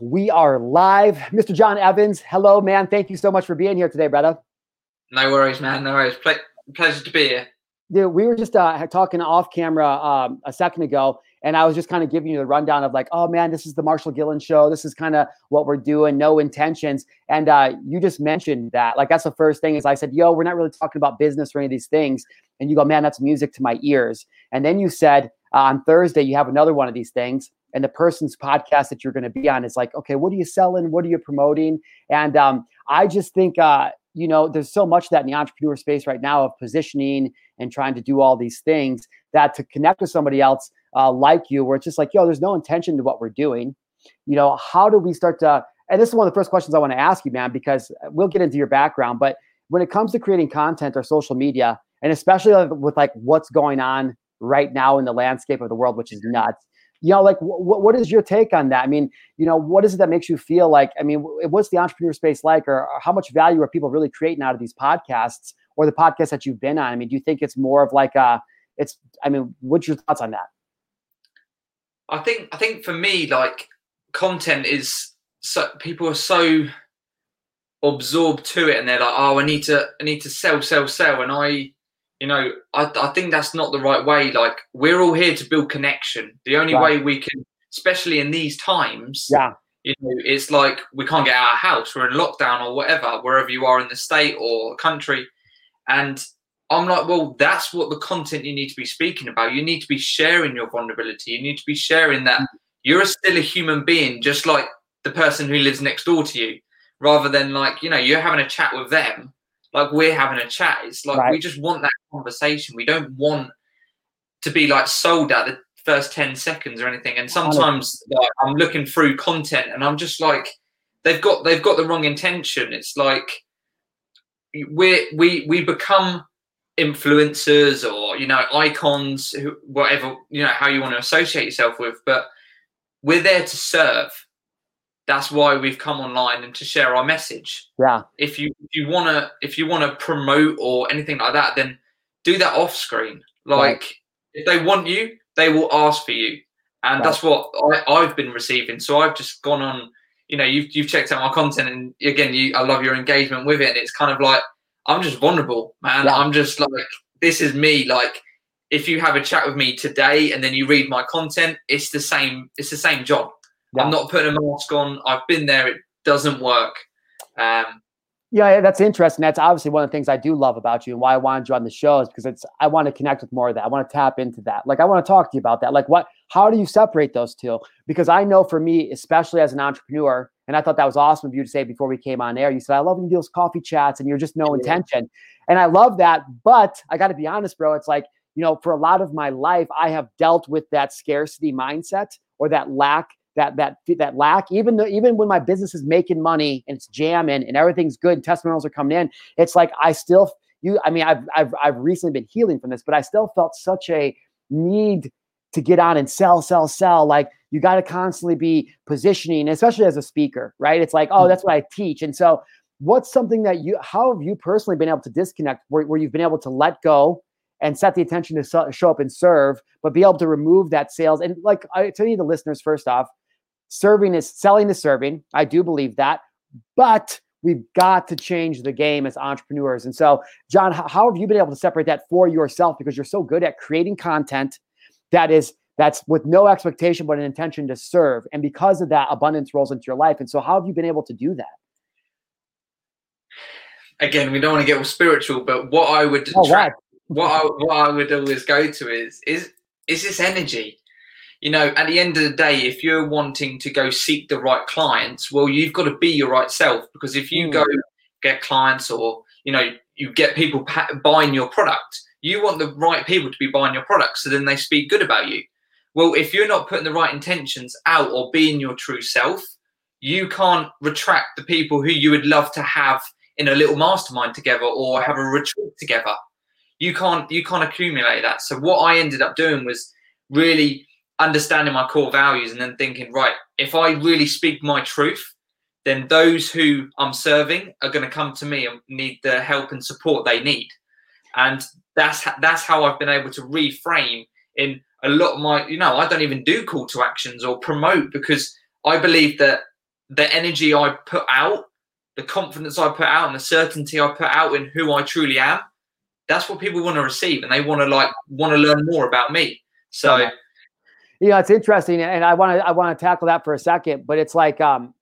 We are live. Mr. Jon Evans, hello, man. Thank you so much for being here today, brother. No worries, man. No worries. Ple- pleasure to be here. Dude, we were just uh, talking off camera um, a second ago, and I was just kind of giving you the rundown of like, oh man, this is the Marshal Gillen show. This is kind of what we're doing, no intentions. And uh, you just mentioned that. Like, that's the first thing is I said, yo, we're not really talking about business or any of these things. And you go, man, that's music to my ears. And then you said uh, on Thursday, you have another one of these things and the person's podcast that you're going to be on is like, okay, what are you selling? What are you promoting? And um, I just think, uh, you know, there's so much that in the entrepreneur space right now of positioning and trying to do all these things that to connect with somebody else uh, like you, where it's just like, yo, there's no intention to what we're doing. You know, how do we start to? And this is one of the first questions I want to ask you, man, because we'll get into your background. But when it comes to creating content or social media, and especially with like what's going on right now in the landscape of the world, which is nuts you know like w- what is your take on that? I mean you know what is it that makes you feel like i mean what's the entrepreneur space like or, or, how much value are people really creating out of these podcasts or the podcasts that you've been on? I mean do you think it's more of like a it's i mean what's your thoughts on that? I think i think for me like content is so people are so absorbed to it and they're like oh i need to i need to sell sell sell and i you know, I, I think that's not the right way. Like we're all here to build connection. The only right. way we can, especially in these times, yeah, you know, it's like we can't get out of house. We're in lockdown or whatever, wherever you are in the state or country. And I'm like, well, that's what the content you need to be speaking about. You need to be sharing your vulnerability. You need to be sharing that mm. you're still a human being, just like the person who lives next door to you, rather than like, you know, you're having a chat with them like we're having a chat. It's like right. we just want that conversation. We don't want to be like sold at the first 10 seconds or anything. And sometimes like, I'm looking through content and I'm just like, they've got they've got the wrong intention. It's like we we we become influencers or you know icons whatever you know how you want to associate yourself with but we're there to serve that's why we've come online and to share our message. Yeah. If you if you wanna if you wanna promote or anything like that, then do that off screen. Like right. if they want you, they will ask for you, and right. that's what I, I've been receiving. So I've just gone on. You know, you've you've checked out my content, and again, you I love your engagement with it. And it's kind of like I'm just vulnerable, man. Yeah. I'm just like this is me. Like if you have a chat with me today and then you read my content, it's the same. It's the same job. Yeah. I'm not putting a mask on. I've been there. It doesn't work. Um, yeah, that's interesting. That's obviously one of the things I do love about you and why I wanted you on the show is because it's I want to connect with more of that. I want to tap into that. Like I want to talk to you about that. Like what how do you separate those two? Because I know for me, especially as an entrepreneur, and I thought that was awesome of you to say before we came on air. You said, I love when you do those coffee chats and you're just no intention. And I love that. But I got to be honest, bro. It's like, you know, for a lot of my life, I have dealt with that scarcity mindset or that lack that that that lack even though even when my business is making money and it's jamming and everything's good testimonials are coming in it's like i still you i mean i've i've, I've recently been healing from this but i still felt such a need to get on and sell sell sell like you got to constantly be positioning especially as a speaker right it's like oh mm. that's what i teach and so what's something that you how have you personally been able to disconnect where, where you've been able to let go and set the attention to show up and serve, but be able to remove that sales. And like I tell you, the listeners, first off, Serving is selling is serving. I do believe that. But we've got to change the game as entrepreneurs. And so, Jon, how have you been able to separate that for yourself? Because you're so good at creating content that is that's with no expectation but an intention to serve. And because of that, abundance rolls into your life. And so, how have you been able to do that? Again, we don't want to get all spiritual, but what I would oh, what I what I would always go to is is is this energy you know, at the end of the day, if you're wanting to go seek the right clients, well, you've got to be your right self because if you mm. go get clients or, you know, you get people buying your product, you want the right people to be buying your product so then they speak good about you. Well, if you're not putting the right intentions out or being your true self, you can't retract the people who you would love to have in a little mastermind together or have a retreat together. You can't you can't accumulate that. So what I ended up doing was really understanding my core values and then thinking, right, if I really speak my truth, then those who I'm serving are going to come to me and need the help and support they need. And that's that's how I've been able to reframe in a lot of my, you know, I don't even do call to actions or promote because I believe that the energy I put out, the confidence I put out, and the certainty I put out in who I truly am, that's what people want to receive, and they want to like want to learn more about me. So, yeah, you know, it's interesting, and I want to I want to tackle that for a second. But it's like, um,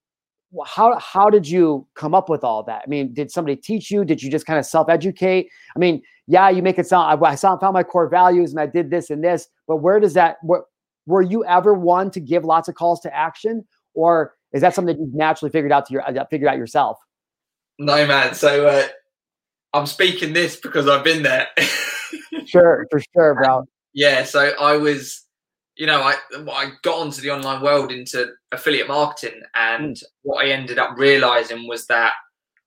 how how did you come up with all that? I mean, did somebody teach you? Did you just kind of self educate? I mean, yeah, you make it sound. I, I found my core values, and I did this and this. But where does that? What were you ever one to give lots of calls to action, or is that something that you've naturally figured out to your uh, figured out yourself? No, man. So uh, I'm speaking this because I've been there. sure, for sure, bro. Yeah. So I was you know, I I got onto the online world into affiliate marketing, and mm. what I ended up realizing was that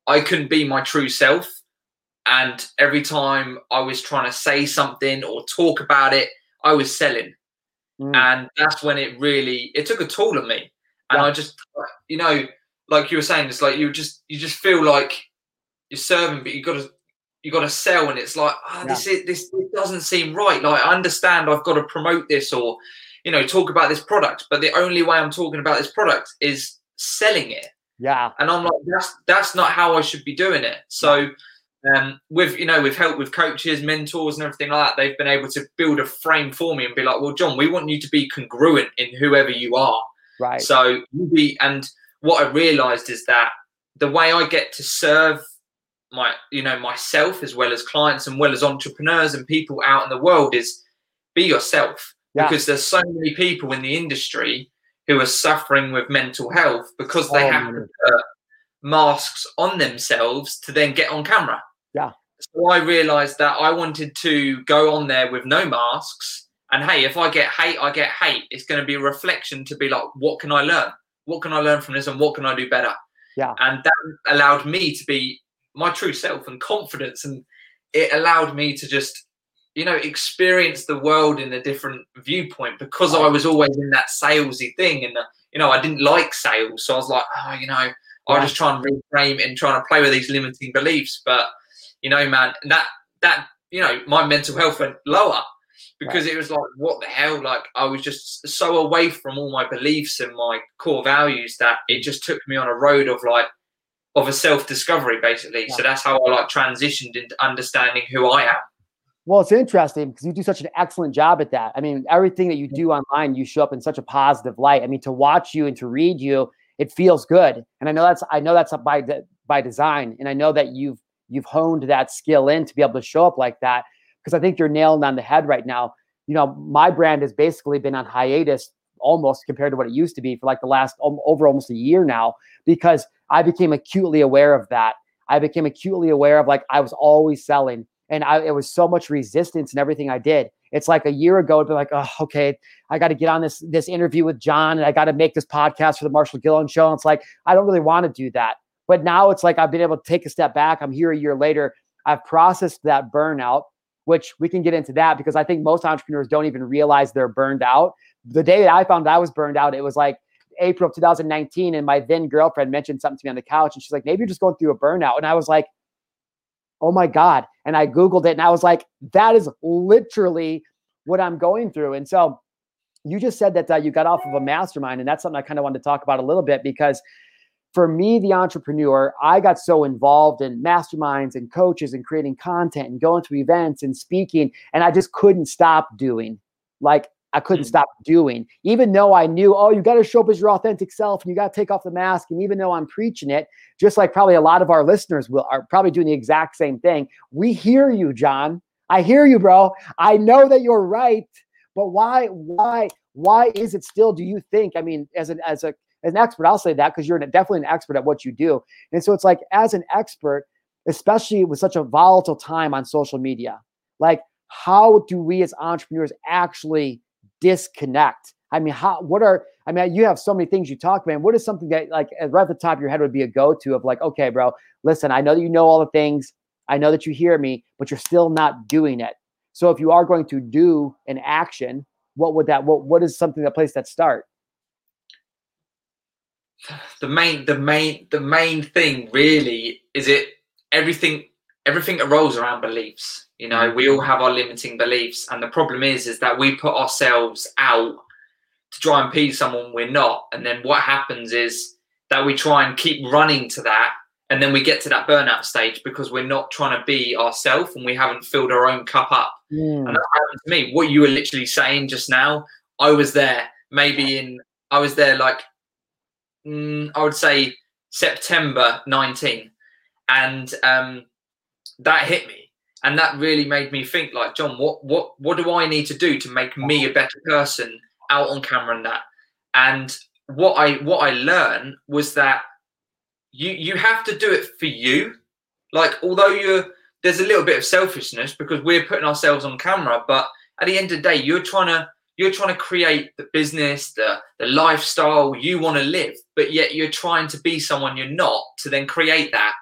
I couldn't be my true self. And every time I was trying to say something or talk about it, I was selling, mm. and that's when it really it took a toll on me. And yeah. I just, you know, like you were saying, it's like you just you just feel like you're serving, but you got to you got to sell and it's like oh, yeah. this is this, this doesn't seem right. Like i understand i've got to promote this or you know talk about this product but the only way i'm talking about this product is selling it. Yeah. And i'm like that's that's not how i should be doing it. So um, with you know with help with coaches mentors and everything like that they've been able to build a frame for me and be like well jon we want you to be congruent in whoever you are. Right. So you be and what i realized is that the way i get to serve my you know myself as well as clients and well as entrepreneurs and people out in the world is be yourself. Yeah. because there's so many people in the industry who are suffering with mental health because they oh, have to put masks on themselves to then get on camera. Yeah. So i realized that i wanted to go on there with no masks. And hey if i get hate i get hate. It's going to be a reflection to be like what can i learn? What can i learn from this and what can i do better? Yeah. And that allowed me to be my true self and confidence and it allowed me to just you know experience the world in a different viewpoint because i was always in that salesy thing and uh, you know i didn't like sales. So i was like oh you know i'll just try and reframe and trying to play with these limiting beliefs. But you know man that that you know my mental health went lower because right. it was like what the hell? Like i was just so away from all my beliefs and my core values that it just took me on a road of like of a self discovery, basically. Yeah. So that's how I like transitioned into understanding who I am. Well, it's interesting because you do such an excellent job at that. I mean, everything that you do online, you show up in such a positive light. I mean, to watch you and to read you, it feels good. And I know that's I know that's by de- by design, and I know that you've you've honed that skill in to be able to show up like that because I think you're nailing on the head right now. You know, my brand has basically been on hiatus almost compared to what it used to be for like the last um, over almost a year now because I became acutely aware of that. I became acutely aware of like I was always selling and I, it was so much resistance in everything I did. It's like a year ago, it'd be like, oh, okay, I got to get on this this interview with Jon, and I got to make this podcast for the Marshal Gillen show. And it's like I don't really want to do that, but now it's like I've been able to take a step back. I'm here a year later. I've processed that burnout, which we can get into that because I think most entrepreneurs don't even realize they're burned out. The day that I found I was burned out, it was like April of 2019, and my then girlfriend mentioned something to me on the couch, and she's like, "Maybe you're just going through a burnout." And I was like, "Oh my god!" And I googled it, and I was like, "That is literally what I'm going through." And so, you just said that uh, you got off of a mastermind, and that's something I kind of wanted to talk about a little bit because for me, the entrepreneur, I got so involved in masterminds and coaches and creating content and going to events and speaking, and I just couldn't stop doing. Like I couldn't mm-hmm. stop doing, even though I knew, oh, you got to show up as your authentic self and you got to take off the mask. And even though I'm preaching it, just like probably a lot of our listeners will are probably doing the exact same thing. We hear you, Jon. I hear you, bro. I know that you're right, but why, why, why is it still? Do you think? I mean, as an as a as an expert, I'll say that because you're definitely an expert at what you do. And so it's like, as an expert, especially with such a volatile time on social media, like how do we as entrepreneurs actually disconnect? I mean, how, what are, I mean, you have so many things you talk about. What is something that, like, right at the top of your head would be a go to of like, okay, bro, listen, I know that you know all the things. I know that you hear me, but you're still not doing it. So if you are going to do an action, what would that, what, what is something that place that start? The main, the main, the main thing really is it everything, everything that rolls around beliefs you know, we all have our limiting beliefs, and the problem is, is that we put ourselves out to try and please someone we're not. And then what happens is that we try and keep running to that. And then we get to that burnout stage because we're not trying to be ourselves and we haven't filled our own cup up. Mm. And that happened to me. What you were literally saying just now, I was there maybe in, I was there like, mm, I would say September 19. And um, that hit me. And that really made me think like jon what what what do i need to do to make me a better person out on camera and that? And what i what i learned was that you you have to do it for you. Like although you're there's a little bit of selfishness because we're putting ourselves on camera but at the end of the day you're trying to you're trying to create the business the the lifestyle you want to live but yet you're trying to be someone you're not to then create that.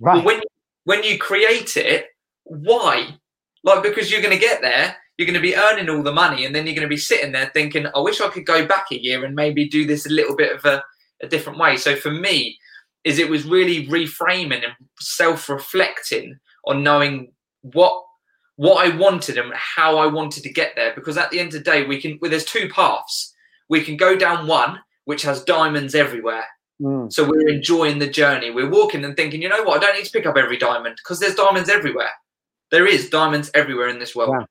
Right. But when when you create it why? Like, because you're going to get there, you're going to be earning all the money, and then you're going to be sitting there thinking, I wish I could go back a year and maybe do this a little bit of a, a different way. So for me, is it was really reframing and self-reflecting on knowing what what I wanted and how I wanted to get there. Because at the end of the day, we can well, there's two paths. We can go down one which has diamonds everywhere. Mm. So we're enjoying the journey. We're walking and thinking, you know what, I don't need to pick up every diamond because there's diamonds everywhere. There is diamonds everywhere in this world.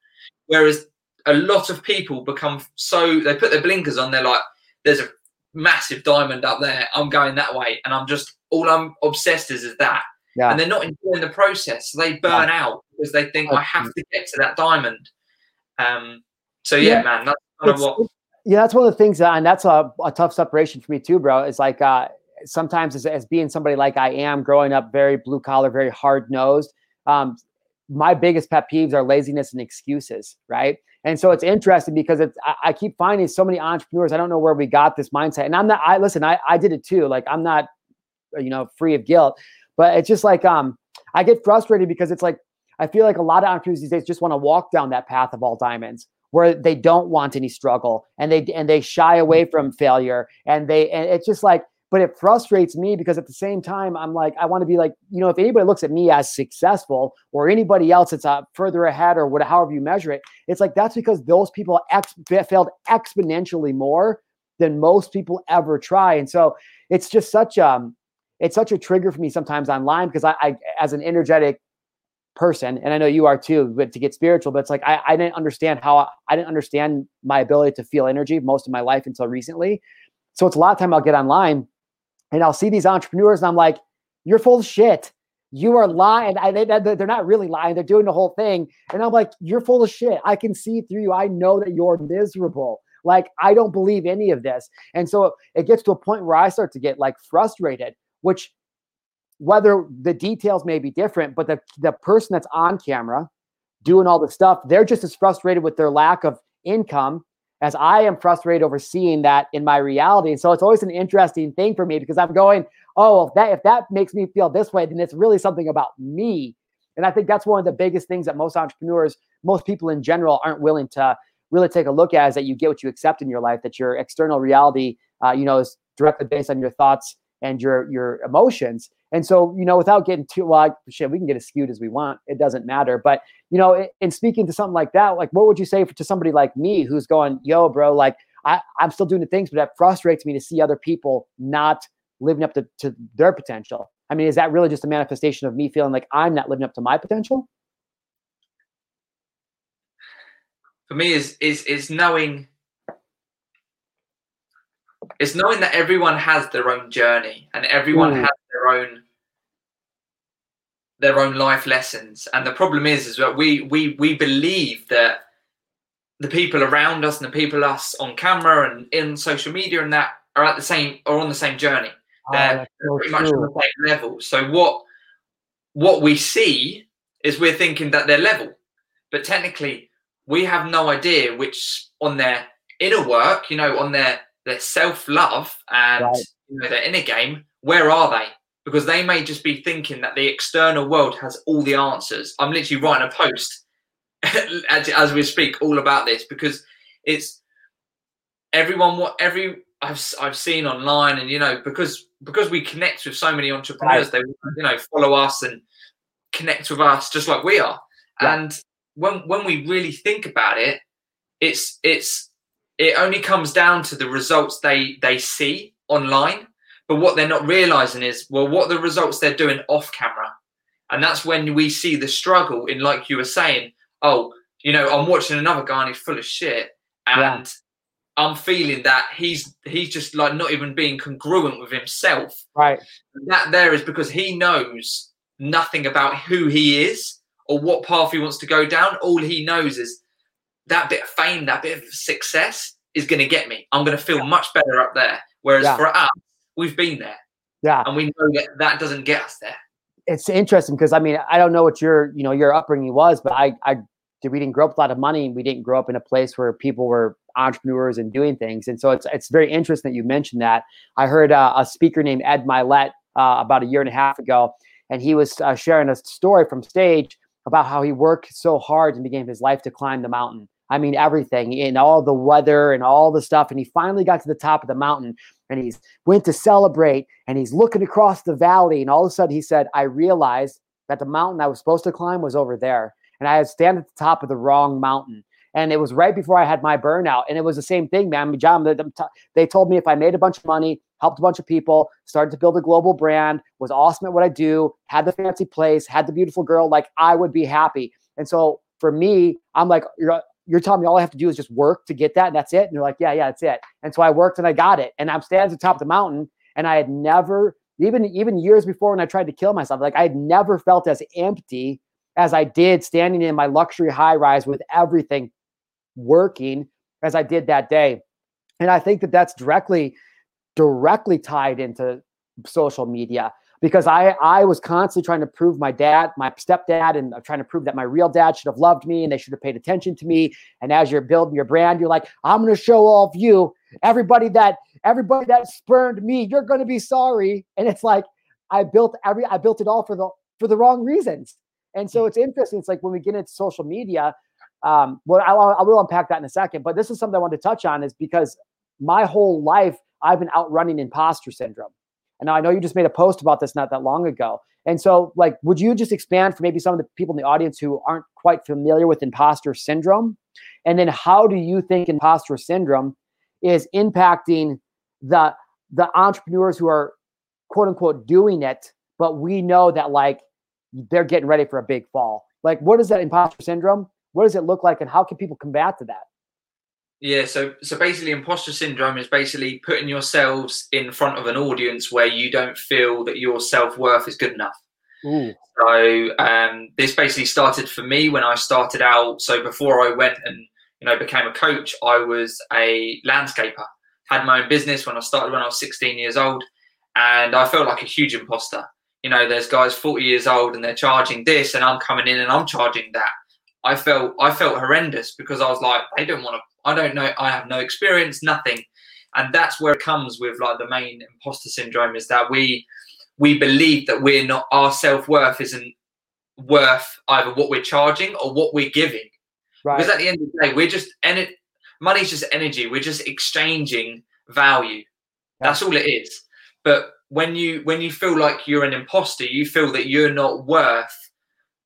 Whereas a lot of people become so they put their blinkers on. They're like, "There's a massive diamond up there. I'm going that way," and I'm just all I'm obsessed is is that. Yeah. And they're not enjoying the process. So they burn yeah. out because they think I have to get to that diamond. Um, so yeah, yeah. man, that's kind of what. Yeah, that's one of the things that, and that's a, a tough separation for me too, bro. It's like uh, sometimes as, as being somebody like I am, growing up very blue collar, very hard nosed. Um, my biggest pet peeves are laziness and excuses, right? And so it's interesting because it's I, I, keep finding so many entrepreneurs. I don't know where we got this mindset, and I'm not. I listen. I I did it too. Like I'm not, you know, free of guilt, but it's just like um I get frustrated because it's like I feel like a lot of entrepreneurs these days just want to walk down that path of all diamonds where they don't want any struggle and they and they shy away from failure and they and it's just like but it frustrates me because at the same time i'm like i want to be like you know if anybody looks at me as successful or anybody else that's uh, further ahead or whatever however you measure it it's like that's because those people ex- failed exponentially more than most people ever try. And so it's just such um it's such a trigger for me sometimes online because I, I as an energetic person and i know you are too but to get spiritual but it's like i, I didn't understand how I, I didn't understand my ability to feel energy most of my life until recently. So it's a lot of time i'll get online and I'll see these entrepreneurs and I'm like, you're full of shit. You are lying. I, they, they're not really lying. They're doing the whole thing. And I'm like, you're full of shit. I can see through you. I know that you're miserable. Like, I don't believe any of this. And so it gets to a point where I start to get like frustrated, which whether the details may be different, but the, the person that's on camera doing all the stuff, they're just as frustrated with their lack of income as I am frustrated over seeing that in my reality. And so it's always an interesting thing for me because I'm going, oh, if that if that makes me feel this way, then it's really something about me. And I think that's one of the biggest things that most entrepreneurs, most people in general, aren't willing to really take a look at is that you get what you accept in your life, that your external reality, uh, you know, is directly based on your thoughts and your your emotions. And so, you know, without getting too well, shit, we can get as skewed as we want. It doesn't matter. But you know, in speaking to something like that, like what would you say to somebody like me who's going, "Yo, bro, like I, I'm still doing the things, but that frustrates me to see other people not living up to, to their potential." I mean, is that really just a manifestation of me feeling like I'm not living up to my potential? For me, is is is knowing it's knowing that everyone has their own journey and everyone mm. has their own their own life lessons and the problem is is that we we we believe that the people around us and the people us on camera and in social media and that are at the same are on the same journey oh, they're so pretty true. much on the same level so what what we see is we're thinking that they're level but technically we have no idea which on their inner work you know on their their self love and right. you know, their inner game, where are they? Because they may just be thinking that the external world has all the answers. I'm literally writing a post as we speak all about this because it's everyone what every I've I've seen online and you know because because we connect with so many entrepreneurs right. they you know follow us and connect with us just like we are yeah. and when when we really think about it it's it's it only comes down to the results they they see online. But what they're not realizing is well what the results they're doing off camera. And that's when we see the struggle in like you were saying oh you know i'm watching another guy and he's full of shit. And yeah. i'm feeling that he's he's just like not even being congruent with himself. Right. That there is because he knows nothing about who he is or what path he wants to go down. All he knows is that bit of fame, that bit of success is going to get me. I'm going to feel yeah. much better up there. Whereas yeah. for us, we've been there. Yeah. And we know that that doesn't get us there. It's interesting because I mean, I don't know what your, you know, your upbringing was, but I, I, we didn't grow up with a lot of money. and We didn't grow up in a place where people were entrepreneurs and doing things. And so it's, it's very interesting that you mentioned that. I heard uh, a speaker named Ed Mylett uh, about a year and a half ago, and he was uh, sharing a story from stage about how he worked so hard in the beginning of his life to climb the mountain I mean, everything in all the weather and all the stuff. And he finally got to the top of the mountain and he's went to celebrate and he's looking across the valley. And all of a sudden he said, I realized that the mountain I was supposed to climb was over there. And I had stand at the top of the wrong mountain. And it was right before I had my burnout. And it was the same thing, man. Jon, they told me if I made a bunch of money, helped a bunch of people, started to build a global brand, was awesome at what I do, had the fancy place, had the beautiful girl, like I would be happy. And so for me, I'm like, you're telling me all I have to do is just work to get that, and that's it. And they're like, yeah, yeah, that's it. And so I worked and I got it. And I'm standing at the top of the mountain, and I had never, even even years before when I tried to kill myself, like I had never felt as empty as I did standing in my luxury high rise with everything working as I did that day. And I think that that's directly directly tied into social media because I I was constantly trying to prove my dad, my stepdad, and I'm trying to prove that my real dad should have loved me and they should have paid attention to me. And as you're building your brand, you're like, I'm to show all of you, everybody that everybody that spurned me, you're to be sorry. And it's like I built every I built it all for the for the wrong reasons. And so it's interesting. It's like when we get into social media, um, well, I, I will unpack that in a second. But this is something I wanted to touch on is because my whole life I've been outrunning imposter syndrome. And I know you just made a post about this not that long ago. And so, like, would you just expand for maybe some of the people in the audience who aren't quite familiar with imposter syndrome? And then, how do you think imposter syndrome is impacting the the entrepreneurs who are quote unquote doing it, but we know that like they're getting ready for a big fall? Like, what is that imposter syndrome? What does it look like, and how can people combat to that? Yeah, so so basically, imposter syndrome is basically putting yourselves in front of an audience where you don't feel that your self worth is good enough. Ooh. So um, this basically started for me when I started out. So before I went and you know became a coach, I was a landscaper. Had my own business when I started when I was 16 years old, and I felt like a huge imposter. You know, there's guys 40 years old and they're charging this, and I'm coming in and I'm charging that. I felt I felt horrendous because I was like, they don't want to I don't know. I have no experience, nothing. And that's where it comes with like the main imposter syndrome is that we we believe that we're not our self worth isn't worth either what we're charging or what we're giving. Right. Because at the end of the day, we're just and it money's just energy. We're just exchanging value. Yeah. That's all it is. But when you when you feel like you're an imposter, you feel that you're not worth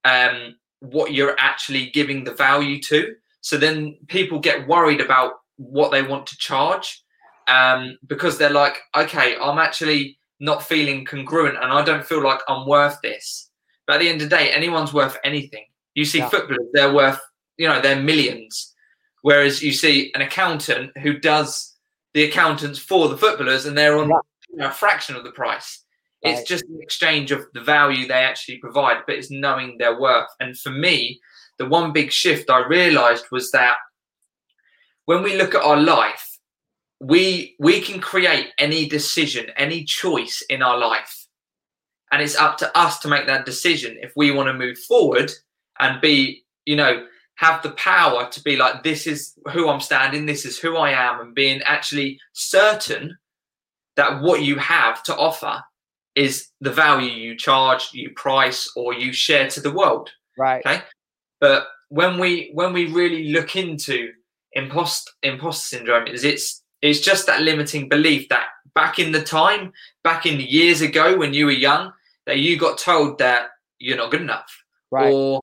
um, what you're actually giving the value to. So then people get worried about what they want to charge um, because they're like, okay, I'm actually not feeling congruent and I don't feel like I'm worth this. But at the end of the day, anyone's worth anything. You see yeah. footballers, they're worth, you know, they're millions. Whereas you see an accountant who does the accountants for the footballers and they're on yeah. you know, a fraction of the price. Right. It's just an exchange of the value they actually provide, but it's knowing their worth. And for me, the one big shift I realized was that when we look at our life, we we can create any decision, any choice in our life. And it's up to us to make that decision if we want to move forward and be, you know, have the power to be like, this is who I'm standing, this is who I am, and being actually certain that what you have to offer is the value you charge, you price, or you share to the world. Right. Okay. But when we when we really look into impost imposter syndrome, is it's it's just that limiting belief that back in the time, back in the years ago when you were young, that you got told that you're not good enough right. or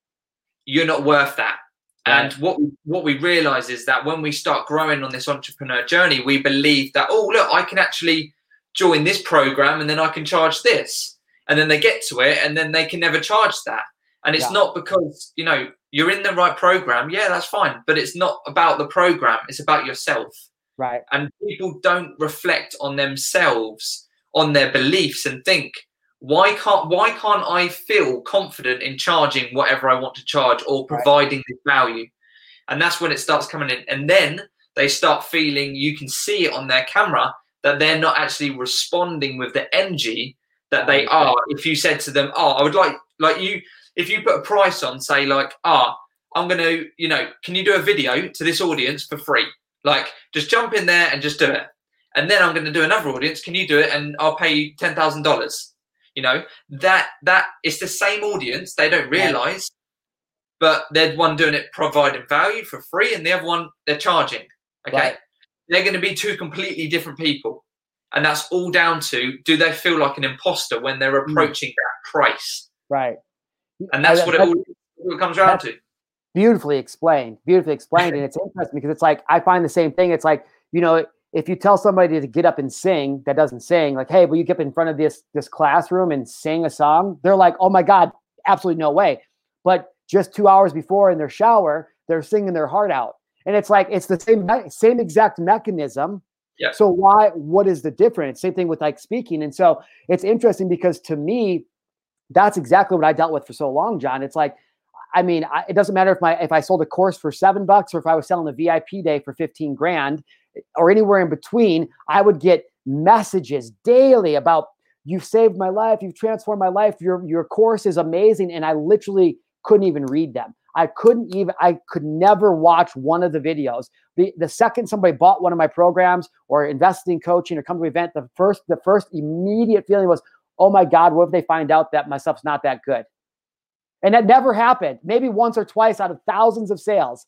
you're not worth that. And what what we realize is that when we start growing on this entrepreneur journey, we believe that oh look, I can actually join this program and then I can charge this, and then they get to it and then they can never charge that. And it's yeah. not because you know you're in the right program. Yeah, that's fine, but it's not about the program. It's about yourself. Right. And people don't reflect on themselves, on their beliefs, and think why can't why can't I feel confident in charging whatever I want to charge or providing right. this value? And that's when it starts coming in. And then they start feeling you can see it on their camera that they're not actually responding with the energy that they are. If you said to them, Oh, I would like like you if you put a price on, say like, ah, I'm gonna, you know, can you do a video to this audience for free? Like just jump in there and just do it. And then I'm gonna do another audience. Can you do it? And I'll pay you ten thousand dollars you know that that it's the same audience. They don't realize, but they're one doing it providing value for free, and the other one they're charging. Okay, right. they're going to be two completely different people, and that's all down to do they feel like an imposter when they're hmm. approaching mm. that price? Right, and that's what it all it comes down to. Beautifully explained. Beautifully explained, and it's interesting because it's like I find the same thing. It's like you know if you tell somebody to get up and sing that doesn't sing, like, hey, will you get up in front of this this classroom and sing a song? They're like, oh my God, absolutely no way. But just two hours before in their shower, they're singing their heart out. And it's like it's the same same exact mechanism. Yeah. So why what is the difference? Same thing with like speaking. And so it's interesting because to me, that's exactly what I dealt with for so long, Jon. It's like I mean, I, it doesn't matter if my if I sold a course for seven bucks or if I was selling a VIP day for 15 grand or anywhere in between, I would get messages daily about you've saved my life, you've transformed my life, your your course is amazing, and I literally couldn't even read them. I couldn't even I could never watch one of the videos. The the second somebody bought one of my programs or invested in coaching or come to an event, the first the first immediate feeling was, oh my God, what if they find out that my stuff's not that good? And that never happened. Maybe once or twice out of thousands of sales.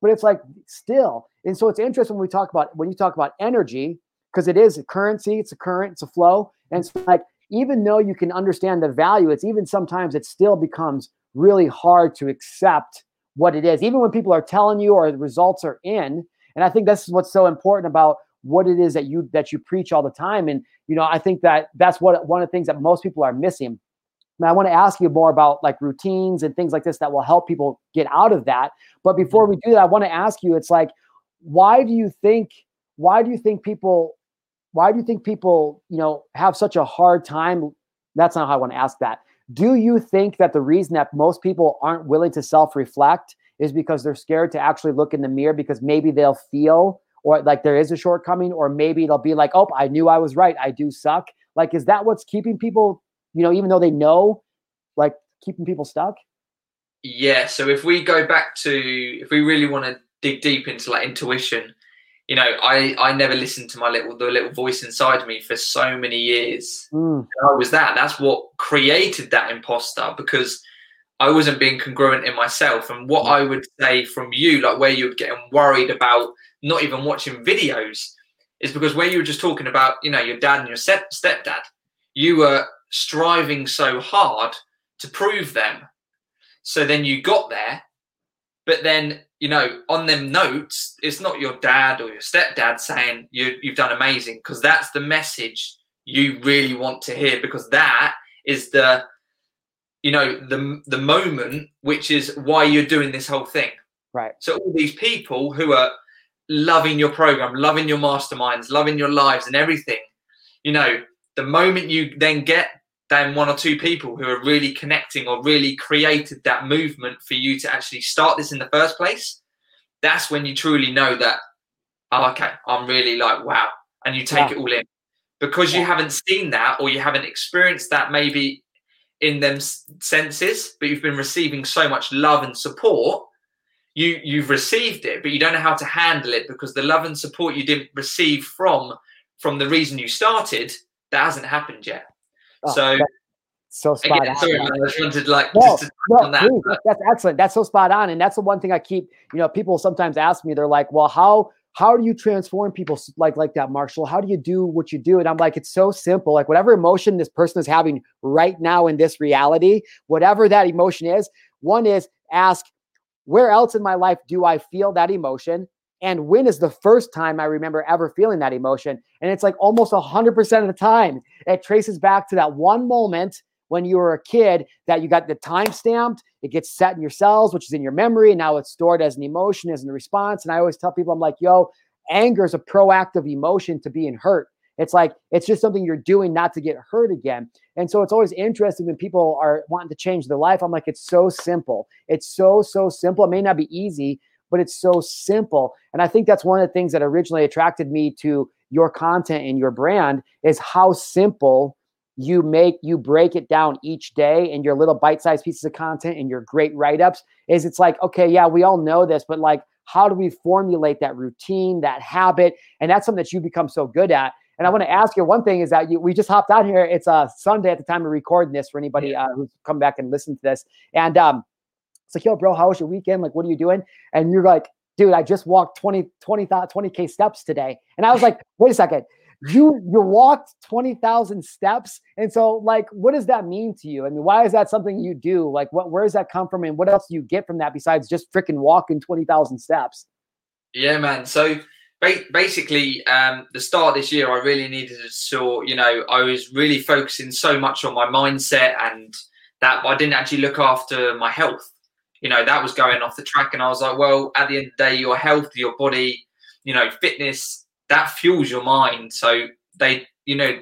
But it's like still. And so it's interesting when we talk about when you talk about energy, because it is a currency, it's a current, it's a flow. And it's like even though you can understand the value, it's even sometimes it still becomes really hard to accept what it is, even when people are telling you or the results are in. And I think this is what's so important about what it is that you that you preach all the time. And you know, I think that that's what one of the things that most people are missing. And I want to ask you more about like routines and things like this that will help people get out of that. But before mm-hmm. we do that, I want to ask you, it's like, why do you think, why do you think people, why do you think people, you know, have such a hard time? That's not how I want to ask that. Do you think that the reason that most people aren't willing to self-reflect is because they're scared to actually look in the mirror because maybe they'll feel or like there is a shortcoming, or maybe it'll be like, oh, I knew I was right. I do suck. Like, is that what's keeping people you know, even though they know, like keeping people stuck? Yeah. So if we go back to, if we really want to dig deep into like intuition, you know, I I never listened to my little the little voice inside me for so many years. Mm. I was that. That's what created that imposter because I wasn't being congruent in myself. And what mm. I would say from you, like where you're getting worried about not even watching videos, is because where you were just talking about, you know, your dad and your step stepdad, you were striving so hard to prove them. So then you got there, but then you know on them notes, it's not your dad or your stepdad saying you you've done amazing because that's the message you really want to hear because that is the you know the the moment which is why you're doing this whole thing. Right. So all these people who are loving your program, loving your masterminds, loving your lives and everything, you know, the moment you then get than one or two people who are really connecting or really created that movement for you to actually start this in the first place, that's when you truly know that, oh, okay, I'm really like, wow. And you take yeah. it all in. Because you haven't seen that or you haven't experienced that maybe in them senses, but you've been receiving so much love and support. You you've received it, but you don't know how to handle it because the love and support you didn't receive from from the reason you started, that hasn't happened yet. Oh, so so spot again, on. Sorry, I just wanted like no, no, that, that's excellent. That's so spot on, and that's the one thing I keep. You know, people sometimes ask me, they're like, "Well, how how do you transform people like like that, Marshal? How do you do what you do?" And I'm like, it's so simple. Like whatever emotion this person is having right now in this reality, whatever that emotion is, one is ask, where else in my life do I feel that emotion? And when is the first time I remember ever feeling that emotion? And it's like almost 100% of the time, it traces back to that one moment when you were a kid that you got the time stamped, it gets set in your cells, which is in your memory. And now it's stored as an emotion, as a response. And I always tell people, I'm like, yo, anger is a proactive emotion to being hurt. It's like it's just something you're doing not to get hurt again. And so it's always interesting when people are wanting to change their life. I'm like, it's so simple. It's so, so simple. It may not be easy, but it's so simple. And I think that's one of the things that originally attracted me to your content and your brand is how simple you make you break it down each day in your little bite-sized pieces of content and your great write-ups is it's like okay yeah we all know this but like how do we formulate that routine that habit and that's something that you become so good at and I want to ask you one thing is that you, we just hopped out here. It's a uh, Sunday at the time of recording this for anybody uh, who's come back and listened to this. And um, it's like, yo, bro, how was your weekend? Like, what are you doing? And you're like, dude, I just walked 20, 20, 20K steps today. And I was like, wait a second. You you walked 20,000 steps. And so, like, what does that mean to you? I mean, why is that something you do? Like, what where does that come from? And what else do you get from that besides just freaking walking 20,000 steps? Yeah, man. So basically um, the start this year i really needed to sort you know i was really focusing so much on my mindset and that i didn't actually look after my health. You know that was going off the track and i was like well at the end of the day your health your body you know fitness that fuels your mind. So they you know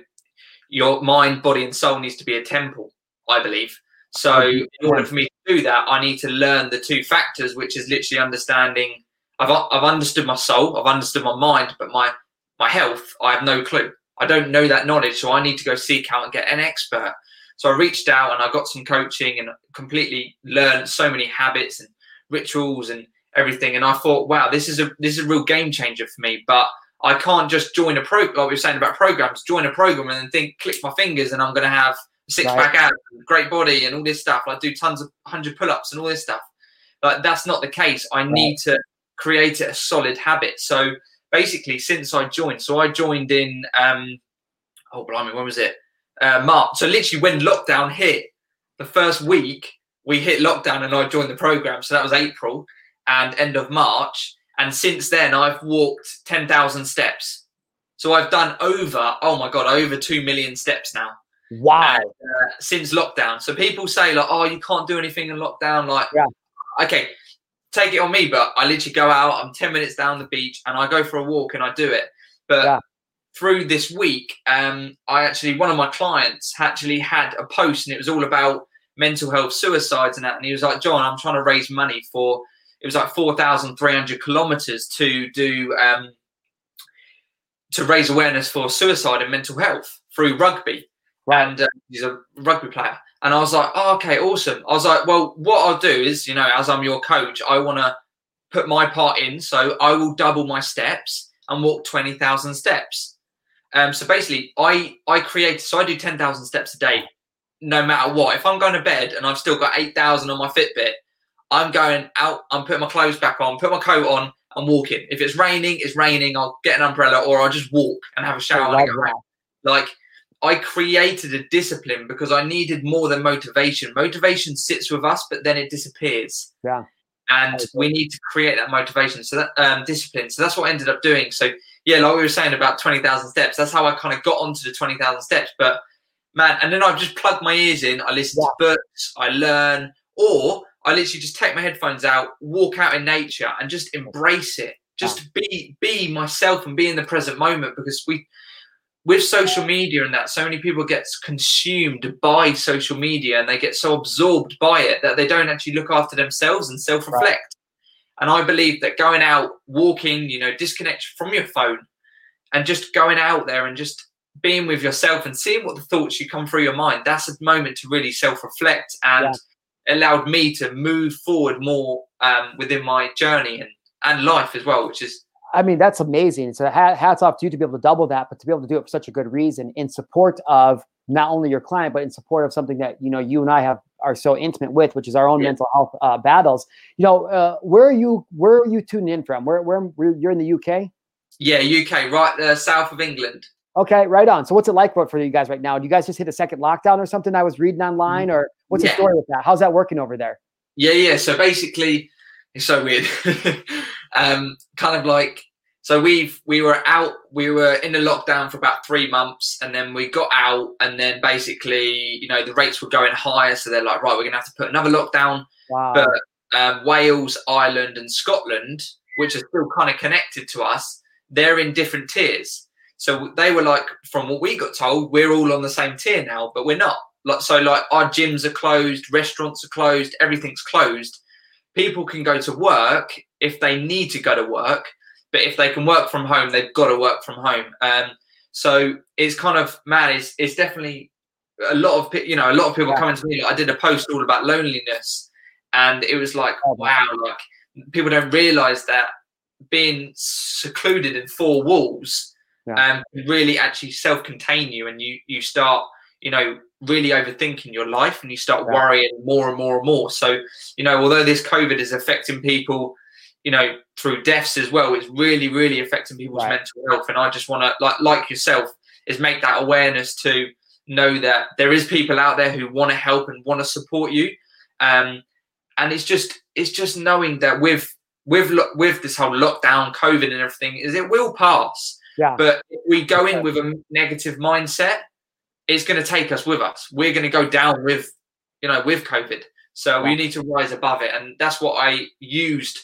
your mind body and soul needs to be a temple i believe. So in order for me to do that i need to learn the two factors which is literally understanding I've I've understood my soul, I've understood my mind, but my my health, I have no clue. I don't know that knowledge, so I need to go seek out and get an expert. So I reached out and I got some coaching and completely learned so many habits and rituals and everything. And I thought, wow, this is a this is a real game changer for me. But I can't just join a program. Like we were saying about programs, join a program and then think, click my fingers, and I'm going to have six pack abs, great body, and all this stuff. I do tons of hundred pull ups and all this stuff. But that's not the case. I need to create it a solid habit. So basically, since I joined, so I joined in, um, oh, blimey, when was it? Uh, March. So literally, when lockdown hit, the first week we hit lockdown and I joined the program. So that was April and end of March. And since then, I've walked 10,000 steps. So I've done over, oh my God, over 2 million steps now. Wow. And, uh, since lockdown. So people say, like, oh, you can't do anything in lockdown. Like, yeah. okay, take it on me, but I literally go out. I'm ten minutes down the beach and I go for a walk and I do it. But yeah. through this week, um, I actually one of my clients actually had a post and it was all about mental health, suicides, and that. And he was like, "Jon, I'm trying to raise money for." It was like four thousand three hundred kilometers to do um, to raise awareness for suicide and mental health through rugby. Right. And uh, he's a rugby player. And I was like, oh, okay, awesome. I was like, well, what I'll do is, you know, as I'm your coach, I want to put my part in. So I will double my steps and walk 20,000 steps. Um, so basically, I, I create, so I do 10,000 steps a day, no matter what. If I'm going to bed and I've still got 8,000 on my Fitbit, I'm going out, I'm putting my clothes back on, put my coat on, I'm walking. If it's raining, it's raining. I'll get an umbrella or I'll just walk and have a shower. and go Like, I created a discipline because I needed more than motivation. Motivation sits with us, but then it disappears. Yeah. And we need to create that motivation. So that um, discipline. So that's what I ended up doing. So yeah, like we were saying about 20,000 steps, that's how I kind of got onto the 20,000 steps. But man, and then I've just plugged my ears in. I listen yeah. to books, I learn, or I literally just take my headphones out, walk out in nature and just embrace it. Just yeah. be be myself and be in the present moment because we with social media and that so many people get consumed by social media and they get so absorbed by it that they don't actually look after themselves and self-reflect right. and i believe that going out walking you know disconnect from your phone and just going out there and just being with yourself and seeing what the thoughts you come through your mind that's a moment to really self-reflect and yeah. allowed me to move forward more um, within my journey and, and life as well which is I mean, that's amazing. So hats off to you to be able to double that, but to be able to do it for such a good reason in support of not only your client, but in support of something that, you know, you and I have are so intimate with, which is our own yeah. mental health uh, battles. You know, uh, where are you, where are you tuning in from? Where, where, where you're in the UK? Yeah, UK, right uh, south of England. Okay, right on. So what's it like for, for you guys right now? Do you guys just hit a second lockdown or something? I was reading online or what's yeah. the story with that? How's that working over there? Yeah, yeah. So basically It's so weird. um, kind of like so we've we were out we were in the lockdown for about three months and then we got out and then basically you know the rates were going higher. So they're like right we're gonna have to put another lockdown. Wow. but um, wales ireland and scotland which are still kind of connected to us they're in different tiers. So they were like from what we got told we're all on the same tier now but we're not. Like so like our gyms are closed restaurants are closed everything's closed people can go to work if they need to go to work but if they can work from home, they've got to work from home. Um, so it's kind of man, it's, it's definitely a lot of you know a lot of people yeah. coming to me. I did a post all about loneliness, and it was like oh, wow, like people don't realize that being secluded in four walls yeah. um, really actually self-contain you, and you you start you know really overthinking your life, and you start yeah. worrying more and more and more. So you know, although this COVID is affecting people you know, through deaths as well. It's really, really affecting people's right. mental health. And I just want to, like, like yourself, is make that awareness to know that there is people out there who want to help and want to support you. Um, and it's just, it's just knowing that with with with this whole lockdown, COVID, and everything, is it will pass. Yeah. But if we go in with a negative mindset, it's going to take us with us. We're going to go down with, you know, with COVID. So yeah. we need to rise above it, and that's what I used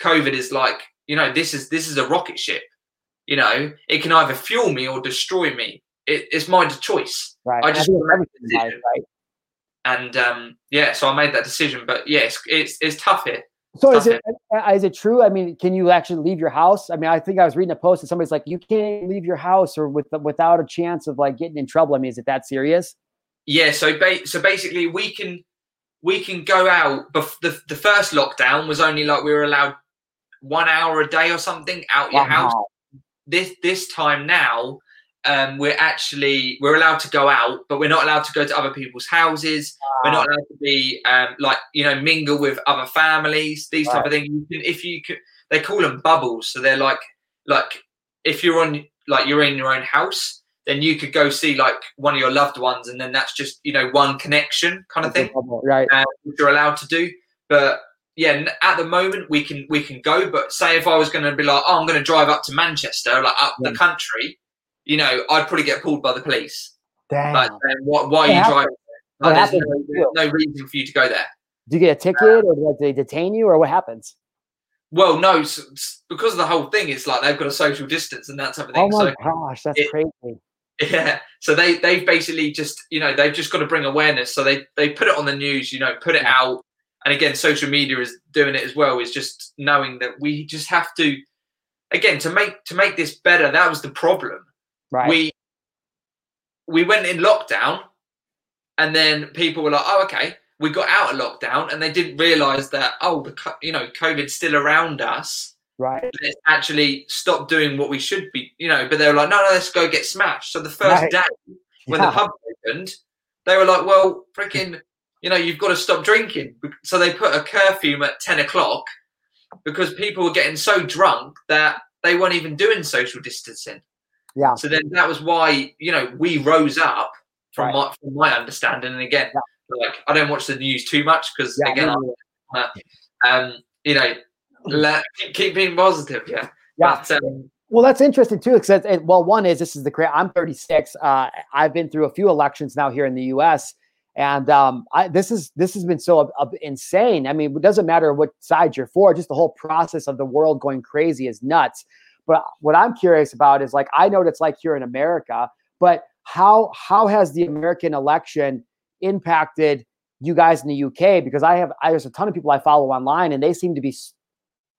COVID is like, you know, this is this is a rocket ship. You know, it can either fuel me or destroy me. It, it's my choice. Right. I just made decision. Right. And um, yeah, so I made that decision. But yes, yeah, it's, it's it's tough here. So is it uh, it true? I mean, can you actually leave your house? I mean, I think I was reading a post and somebody's like, you can't leave your house or with without a chance of like getting in trouble. I mean, is it that serious? Yeah. So ba- so basically, we can we can go out. But the the first lockdown was only like we were allowed one hour a day or something out your house. This this time now, um, we're actually we're allowed to go out, but we're not allowed to go to other people's houses. We're not allowed to be um, like you know mingle with other families. These right. type of things. You can, if you could, they call them bubbles. So they're like like if you're on like you're in your own house, then you could go see like one of your loved ones, and then that's just you know one connection kind of thing. Right. Uh, you're allowed to do, but yeah, at the moment we can we can go. But say if I was going to be like, oh, I'm going to drive up to Manchester, like up yeah. the country, you know, I'd probably get pulled by the police. Damn. Like, why, why are you driving? Like, there's no, no, reason for you to go there. Do you get a ticket, uh, or do they detain you, or what happens? Well, no, so, because of the whole thing, it's like they've got a social distance and that type of thing. Oh my so gosh, that's it, crazy. Yeah, so they they've basically just you know they've just got to bring awareness. So they they put it on the news, you know, put it out and again social media is doing it as well is just knowing that we just have to again to make to make this better that was the problem right we we went in lockdown and then people were like oh okay we got out of lockdown and they didn't realize that oh the you know covid's still around us right let's actually stop doing what we should be you know but they were like no no let's go get smashed so the first right. day when yeah. the pub opened they were like well freaking you know, you've got to stop drinking. So they put a curfew at 10 o'clock because people were getting so drunk that they weren't even doing social distancing. Yeah. So then that was why, you know, we rose up from, right. my, from my understanding. And again, yeah. like, I don't watch the news too much because, yeah, again, uh, um, you know, let, keep, being positive. Yeah. Yeah. But, um, well, that's interesting too, because well, one is this is the great. I'm 36. Uh, I've been through a few elections now here in the U.S. And um, I, this is this has been so uh, insane. I mean, it doesn't matter what side you're for; just the whole process of the world going crazy is nuts. But what I'm curious about is like I know what it's like here in America, but how how has the American election impacted you guys in the UK? Because I have I, there's a ton of people I follow online, and they seem to be,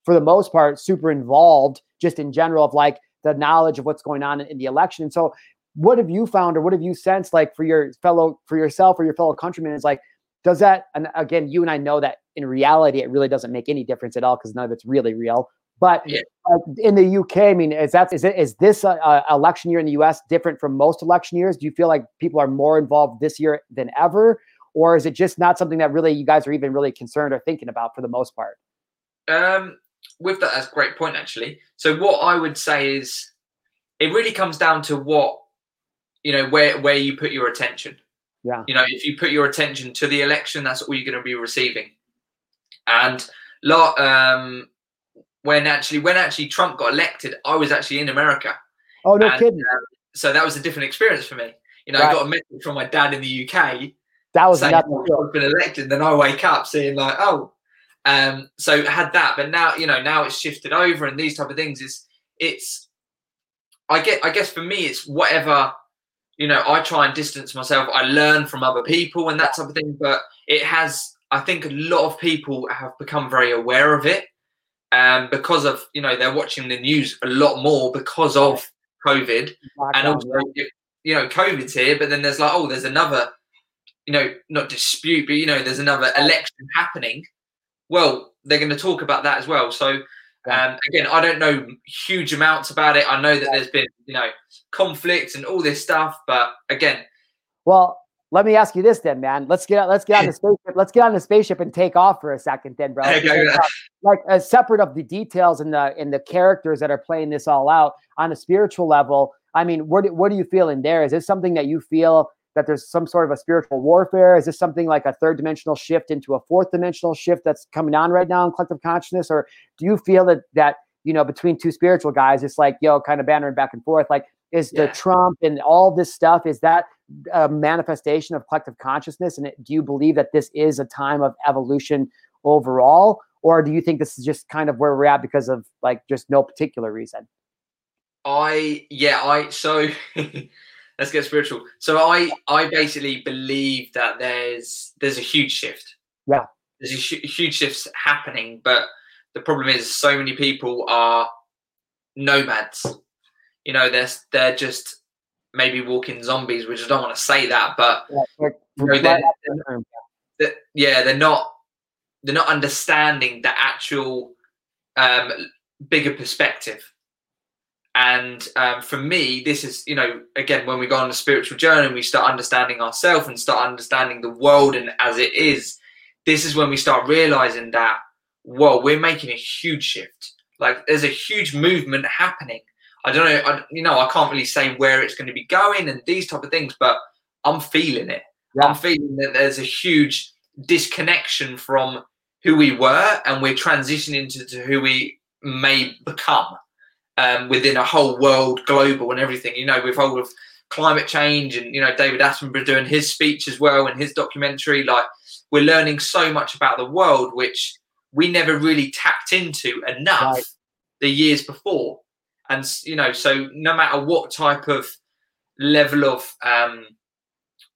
for the most part, super involved just in general of like the knowledge of what's going on in, the election. And so what have you found or what have you sensed like for your fellow for yourself or your fellow countrymen is like does that and again you and i know that in reality it really doesn't make any difference at all because none of it's really real but yeah. Uh, in the uk i mean is that is it is this a, a election year in the us different from most election years do you feel like people are more involved this year than ever or is it just not something that really you guys are even really concerned or thinking about for the most part um with that that's a great point actually so what i would say is it really comes down to what you know where where you put your attention. Yeah. You know, if you put your attention to the election, that's all you're going to be receiving. And lot um, when actually when actually Trump got elected, I was actually in America. Oh no and, kidding! Uh, so that was a different experience for me. You know, right. I got a message from my dad in the UK. That was saying, I've been elected. Then I wake up seeing like, oh, um, so had that, but now you know now it's shifted over, and these type of things is it's. I get. I guess for me, it's whatever. You know, I try and distance myself. I learn from other people and that type of thing, but it has. I think a lot of people have become very aware of it, um, because of you know they're watching the news a lot more because of COVID, and also you know COVID's here, but then there's like oh there's another you know not dispute, but you know there's another election happening. Well, they're going to talk about that as well. So um, again, I don't know huge amounts about it. I know that there's been you know conflicts and all this stuff, but again, well, let me ask you this then, man. Let's get out, let's get on the spaceship. Let's get on the spaceship and take off for a second, then, bro. Uh, like uh, separate of the details and the and the characters that are playing this all out on a spiritual level. I mean, what what are you feeling there? Is this something that you feel that there's some sort of a spiritual warfare? Is this something like a third dimensional shift into a fourth dimensional shift that's coming on right now in collective consciousness, or do you feel that that you know between two spiritual guys, it's like yo, kind of bantering back and forth, like is yeah. the Trump and all this stuff is that a manifestation of collective consciousness? And do you believe that this is a time of evolution overall, or do you think this is just kind of where we're at because of like just no particular reason? I yeah I so let's get spiritual. So I I basically believe that there's there's a huge shift. Yeah, there's a sh- huge shifts happening, but the problem is so many people are nomads you know they're they're just maybe walking zombies, which I don't want to say that, but yeah, you know, they're, they're, yeah, they're not they're not understanding the actual um, bigger perspective. And um, for me, this is you know again when we go on a spiritual journey and we start understanding ourselves and start understanding the world and as it is, this is when we start realizing that whoa, we're making a huge shift. Like there's a huge movement happening I don't know, I, you know, I can't really say where it's going to be going and these type of things, but I'm feeling it. Yeah. I'm feeling that there's a huge disconnection from who we were and we're transitioning to, to who we may become um, within a whole world, global and everything. You know, with all of climate change and, you know, David Attenborough doing his speech as well and his documentary, like we're learning so much about the world, which we never really tapped into enough right. the years before and you know so no matter what type of level of um,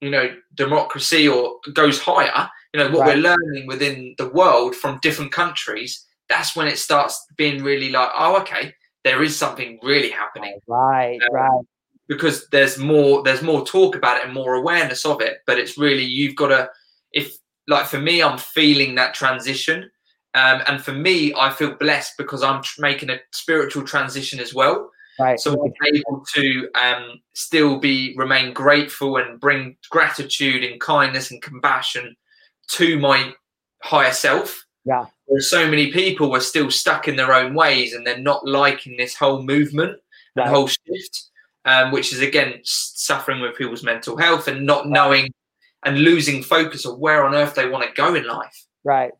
you know democracy or goes higher you know what right. we're learning within the world from different countries that's when it starts being really like oh okay there is something really happening. Right um, right. because there's more there's more talk about it and more awareness of it but it's really you've got to if like for me i'm feeling that transition um, and for me, I feel blessed because I'm making a spiritual transition as well. Right. So I'm able to um, still be remain grateful and bring gratitude and kindness and compassion to my higher self. Yeah. There's so many people are still stuck in their own ways and they're not liking this whole movement right. and whole shift, um, which is again suffering with people's mental health and not knowing and losing focus of where on earth they want to go in life. Right.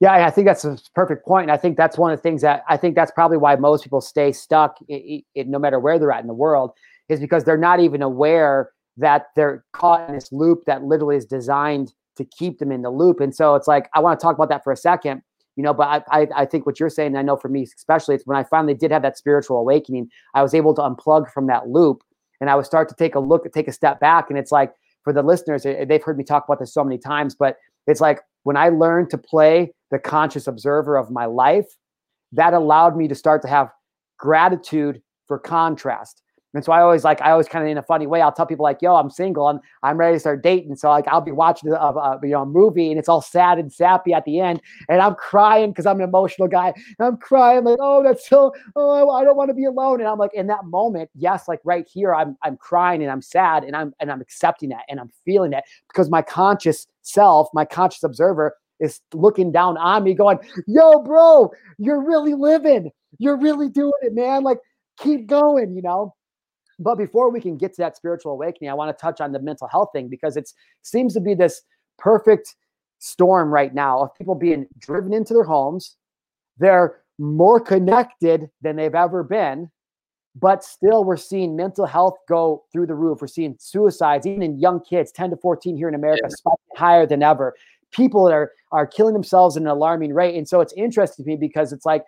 Yeah, I think that's a perfect point. And I think that's one of the things that I think that's probably why most people stay stuck, in, in, no matter where they're at in the world, is because they're not even aware that they're caught in this loop that literally is designed to keep them in the loop. And so it's like, I want to talk about that for a second, you know, but I, I, I think what you're saying, I know for me especially, it's when I finally did have that spiritual awakening, I was able to unplug from that loop and I would start to take a look, take a step back. And it's like, for the listeners, they've heard me talk about this so many times, but it's like when I learned to play the conscious observer of my life, that allowed me to start to have gratitude for contrast. And so I always like, I always kind of in a funny way, I'll tell people like, yo, I'm single and I'm ready to start dating. So like, I'll be watching a, a you know, a movie and it's all sad and sappy at the end. And I'm crying because I'm an emotional guy. And I'm crying like, oh, that's so, oh, I don't want to be alone. And I'm like, in that moment, yes, like right here, I'm, I'm crying and I'm sad and I'm, and I'm accepting that and I'm feeling it because my conscious self, my conscious observer is looking down on me going, yo, bro, you're really living. You're really doing it, man. Like, keep going, you know? But before we can get to that spiritual awakening, I want to touch on the mental health thing because it seems to be this perfect storm right now of people being driven into their homes. They're more connected than they've ever been, but still we're seeing mental health go through the roof. We're seeing suicides, even in young kids, 10 to 14 here in America, yeah. higher than ever. People are are killing themselves at an alarming rate. And so it's interesting to me because it's like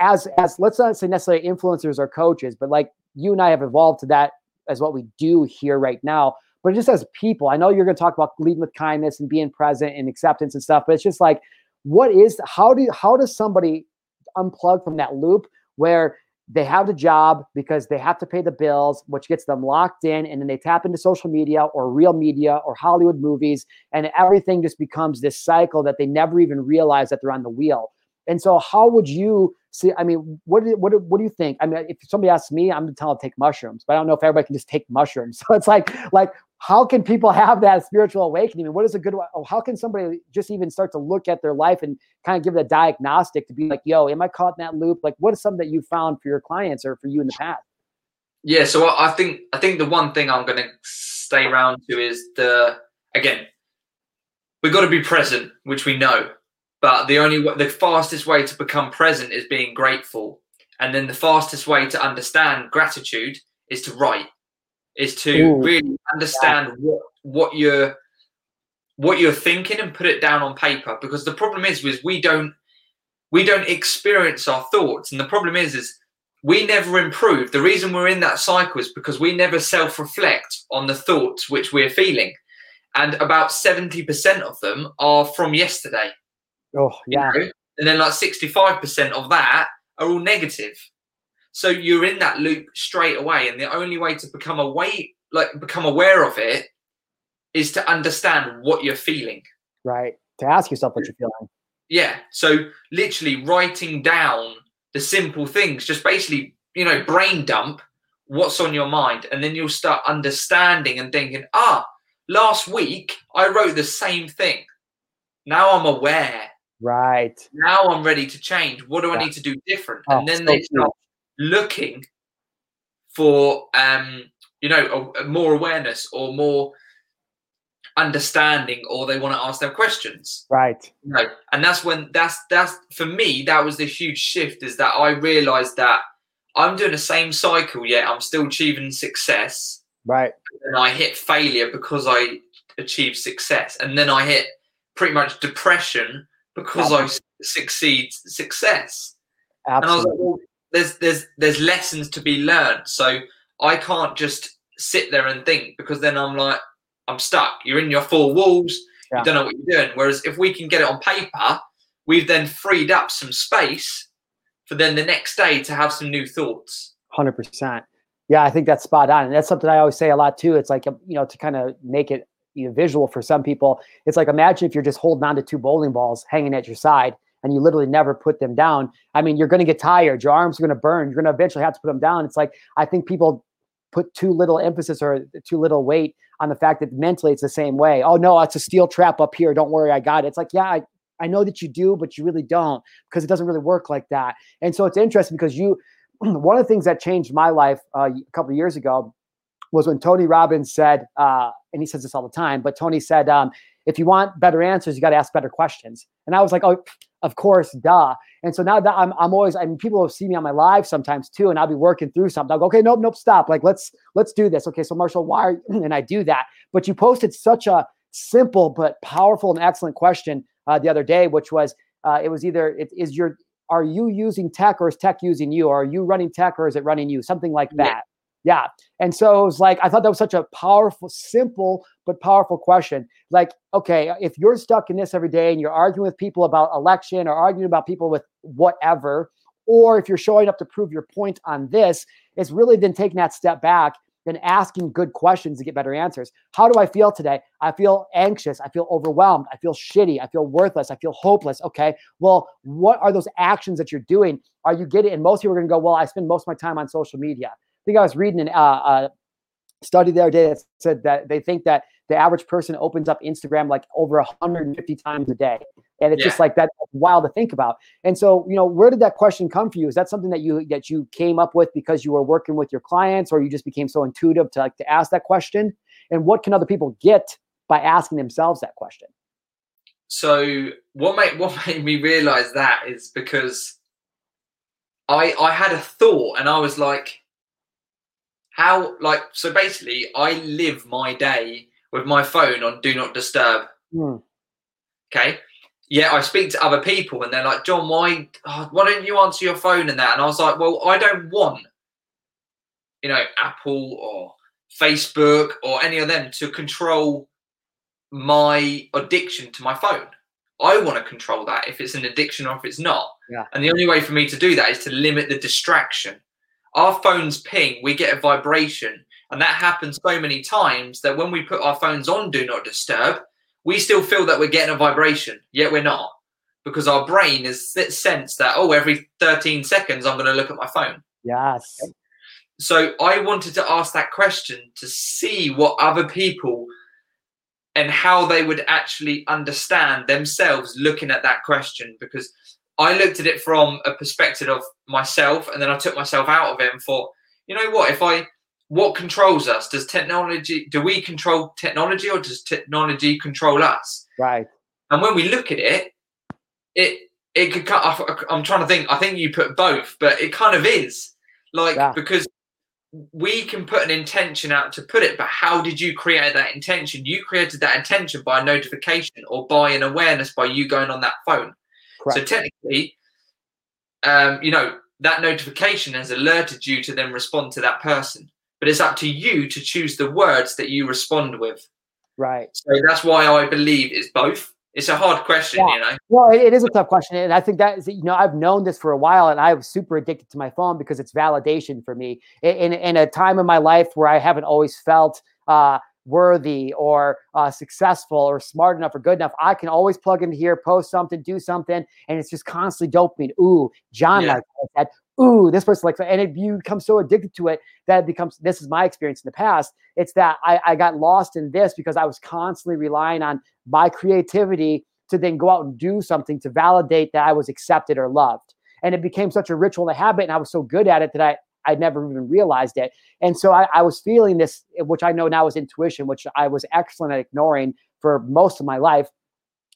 as as let's not say necessarily influencers or coaches, but like you and I have evolved to that as what we do here right now. But just as people, I know you're going to talk about leading with kindness and being present and acceptance and stuff, but it's just like, what is how do how does somebody unplug from that loop where they have the job because they have to pay the bills, which gets them locked in, and then they tap into social media or real media or Hollywood movies, and everything just becomes this cycle that they never even realize that they're on the wheel. And so, how would you see? I mean, what do, what do, what do you think? I mean, if somebody asks me, I'm to tell them to take mushrooms, but I don't know if everybody can just take mushrooms. So it's like, like, how can people have that spiritual awakening? I mean, what is a good? Oh, how can somebody just even start to look at their life and kind of give it a diagnostic to be like, yo, am I caught in that loop? Like, what is something that you found for your clients or for you in the past? Yeah, so I think I think the one thing I'm to stay around to is the again, we've got to be present, which we know but the only the fastest way to become present is being grateful, and then the fastest way to understand gratitude is to write, is to Ooh, really understand yeah. what what you're what you're thinking and put it down on paper. Because the problem is, is we don't we don't experience our thoughts, and the problem is, is we never improve. The reason we're in that cycle is because we never self reflect on the thoughts which we're feeling. And about 70% of them are from yesterday. Oh, yeah. You know? And then like 65% of that are all negative. So you're in that loop straight away. And the only way to become away, like become aware of it, is to understand what you're feeling. Right. To ask yourself what you're feeling. Yeah. So literally writing down the simple things, just basically, you know, brain dump what's on your mind. And then you'll start understanding and thinking, ah, last week I wrote the same thing. Now I'm aware Right. Now I'm ready to change. What do yeah. I need to do different? Oh, and then so they start cool. looking for um, you know, a, a more awareness or more understanding or they want to ask them questions. Right. You know, and that's when that's that's for me, that was the huge shift is that I realized that I'm doing the same cycle yet I'm still achieving success. Right. And I hit failure because I achieved success. And then I hit pretty much depression because I succeed success. Absolutely. And I was like, well, there's there's there's lessons to be learned. So I can't just sit there and think because then I'm like I'm stuck. You're in your four walls. Yeah. You don't know what you're doing. Whereas if we can get it on paper, we've then freed up some space for then the next day to have some new thoughts. Hundred percent. Yeah, I think that's spot on, and that's something I always say a lot too. It's like you know to kind of make it you know, visual for some people. It's like imagine if you're just holding on to two bowling balls hanging at your side and you literally never put them down. I mean, you're going to get tired. Your arms are going to burn. You're going to eventually have to put them down. It's like I think people put too little emphasis or too little weight on the fact that mentally it's the same way. Oh no, it's a steel trap up here. Don't worry, I got it. It's like yeah, I, I know that you do, but you really don't because it doesn't really work like that. And so it's interesting because you one of the things that changed my life uh, a couple of years ago was when Tony Robbins said, uh, and he says this all the time, but Tony said, um, if you want better answers, you got to ask better questions. And I was like, oh, of course, duh. And so now that I'm, I'm always, I mean, people will see me on my live sometimes too, and I'll be working through something. I'll go, okay, nope, nope, stop. Like, let's, let's do this. Okay. So Marshal, why are, and I do that, but you posted such a simple, but powerful and excellent question uh, the other day, which was, uh, it was either, it, is your, are you using tech or is tech using you? Or are you running tech or is it running you? Something like that. Yeah. And so it was like, I thought that was such a powerful, simple, but powerful question. Like, okay, if you're stuck in this every day and you're arguing with people about election or arguing about people with whatever, or if you're showing up to prove your point on this, it's really then taking that step back and asking good questions to get better answers. How do I feel today? I feel anxious. I feel overwhelmed. I feel shitty. I feel worthless. I feel hopeless. Okay. Well, what are those actions that you're doing? Are you getting? And most people are going to go, well, I spend most of my time on social media think I was reading an, uh, a study the other day that said that they think that the average person opens up Instagram like over 150 times a day. And it's yeah. just like that wild to think about. And so, you know, where did that question come for you? Is that something that you that you came up with because you were working with your clients or you just became so intuitive to like to ask that question? And what can other people get by asking themselves that question? so what made what made me realize that is because I I had a thought and I was like, how like so basically I live my day with my phone on do not disturb. Mm. Okay. Yeah, I speak to other people and they're like, Jon, why oh, why don't you answer your phone and that? And I was like, well, I don't want, you know, Apple or Facebook or any of them to control my addiction to my phone. I want to control that if it's an addiction or if it's not. Yeah. And the only way for me to do that is to limit the distraction. Our phones ping, we get a vibration. And that happens so many times that when we put our phones on do not disturb, we still feel that we're getting a vibration, yet we're not. Because our brain has sense that, oh, every 13 seconds I'm going to look at my phone. Yes. So I wanted to ask that question to see what other people and how they would actually understand themselves looking at that question because I looked at it from a perspective of myself and then I took myself out of it and thought, you know what, if I what controls us? Does technology do we control technology or does technology control us? Right. And when we look at it, it it could cut I'm trying to think, I think you put both, but it kind of is. Like yeah. because we can put an intention out to put it, but how did you create that intention? You created that intention by a notification or by an awareness by you going on that phone. Correct. So technically, um, you know, that notification has alerted you to then respond to that person. But it's up to you to choose the words that you respond with. Right. So that's why I believe it's both it's a hard question, yeah. you know. Well, it is a tough question, and I think that is, you know I've known this for a while, and I was super addicted to my phone because it's validation for me. In in, in a time in my life where I haven't always felt uh, worthy or uh, successful or smart enough or good enough, I can always plug into here, post something, do something, and it's just constantly dopamine. Ooh, Jon yeah. like that. Ooh, this person likes that. And it, you become so addicted to it that it becomes this is my experience in the past. It's that I, I got lost in this because I was constantly relying on my creativity to then go out and do something to validate that I was accepted or loved. And it became such a ritual and a habit, and I was so good at it that I I never even realized it. And so I, I, was feeling this, which I know now is intuition, which I was excellent at ignoring for most of my life.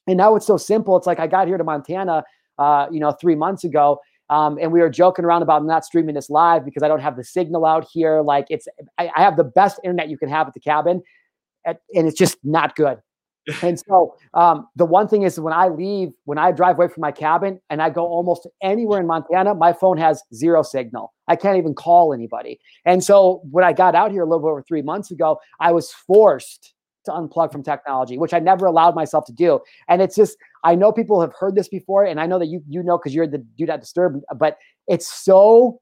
And now it's so simple. It's like I got here to Montana, uh, you know, three months ago. Um, and we were joking around about not streaming this live because I don't have the signal out here. Like it's, I, I have the best internet you can have at the cabin, at, and it's just not good and so um, the one thing is when I leave, when I drive away from my cabin and I go almost anywhere in Montana, my phone has zero signal. I can't even call anybody. And so when I got out here a little over three months ago, I was forced to unplug from technology, which I never allowed myself to do. And it's just, I know people have heard this before, and I know that you you know because you're the do not disturb, but it's so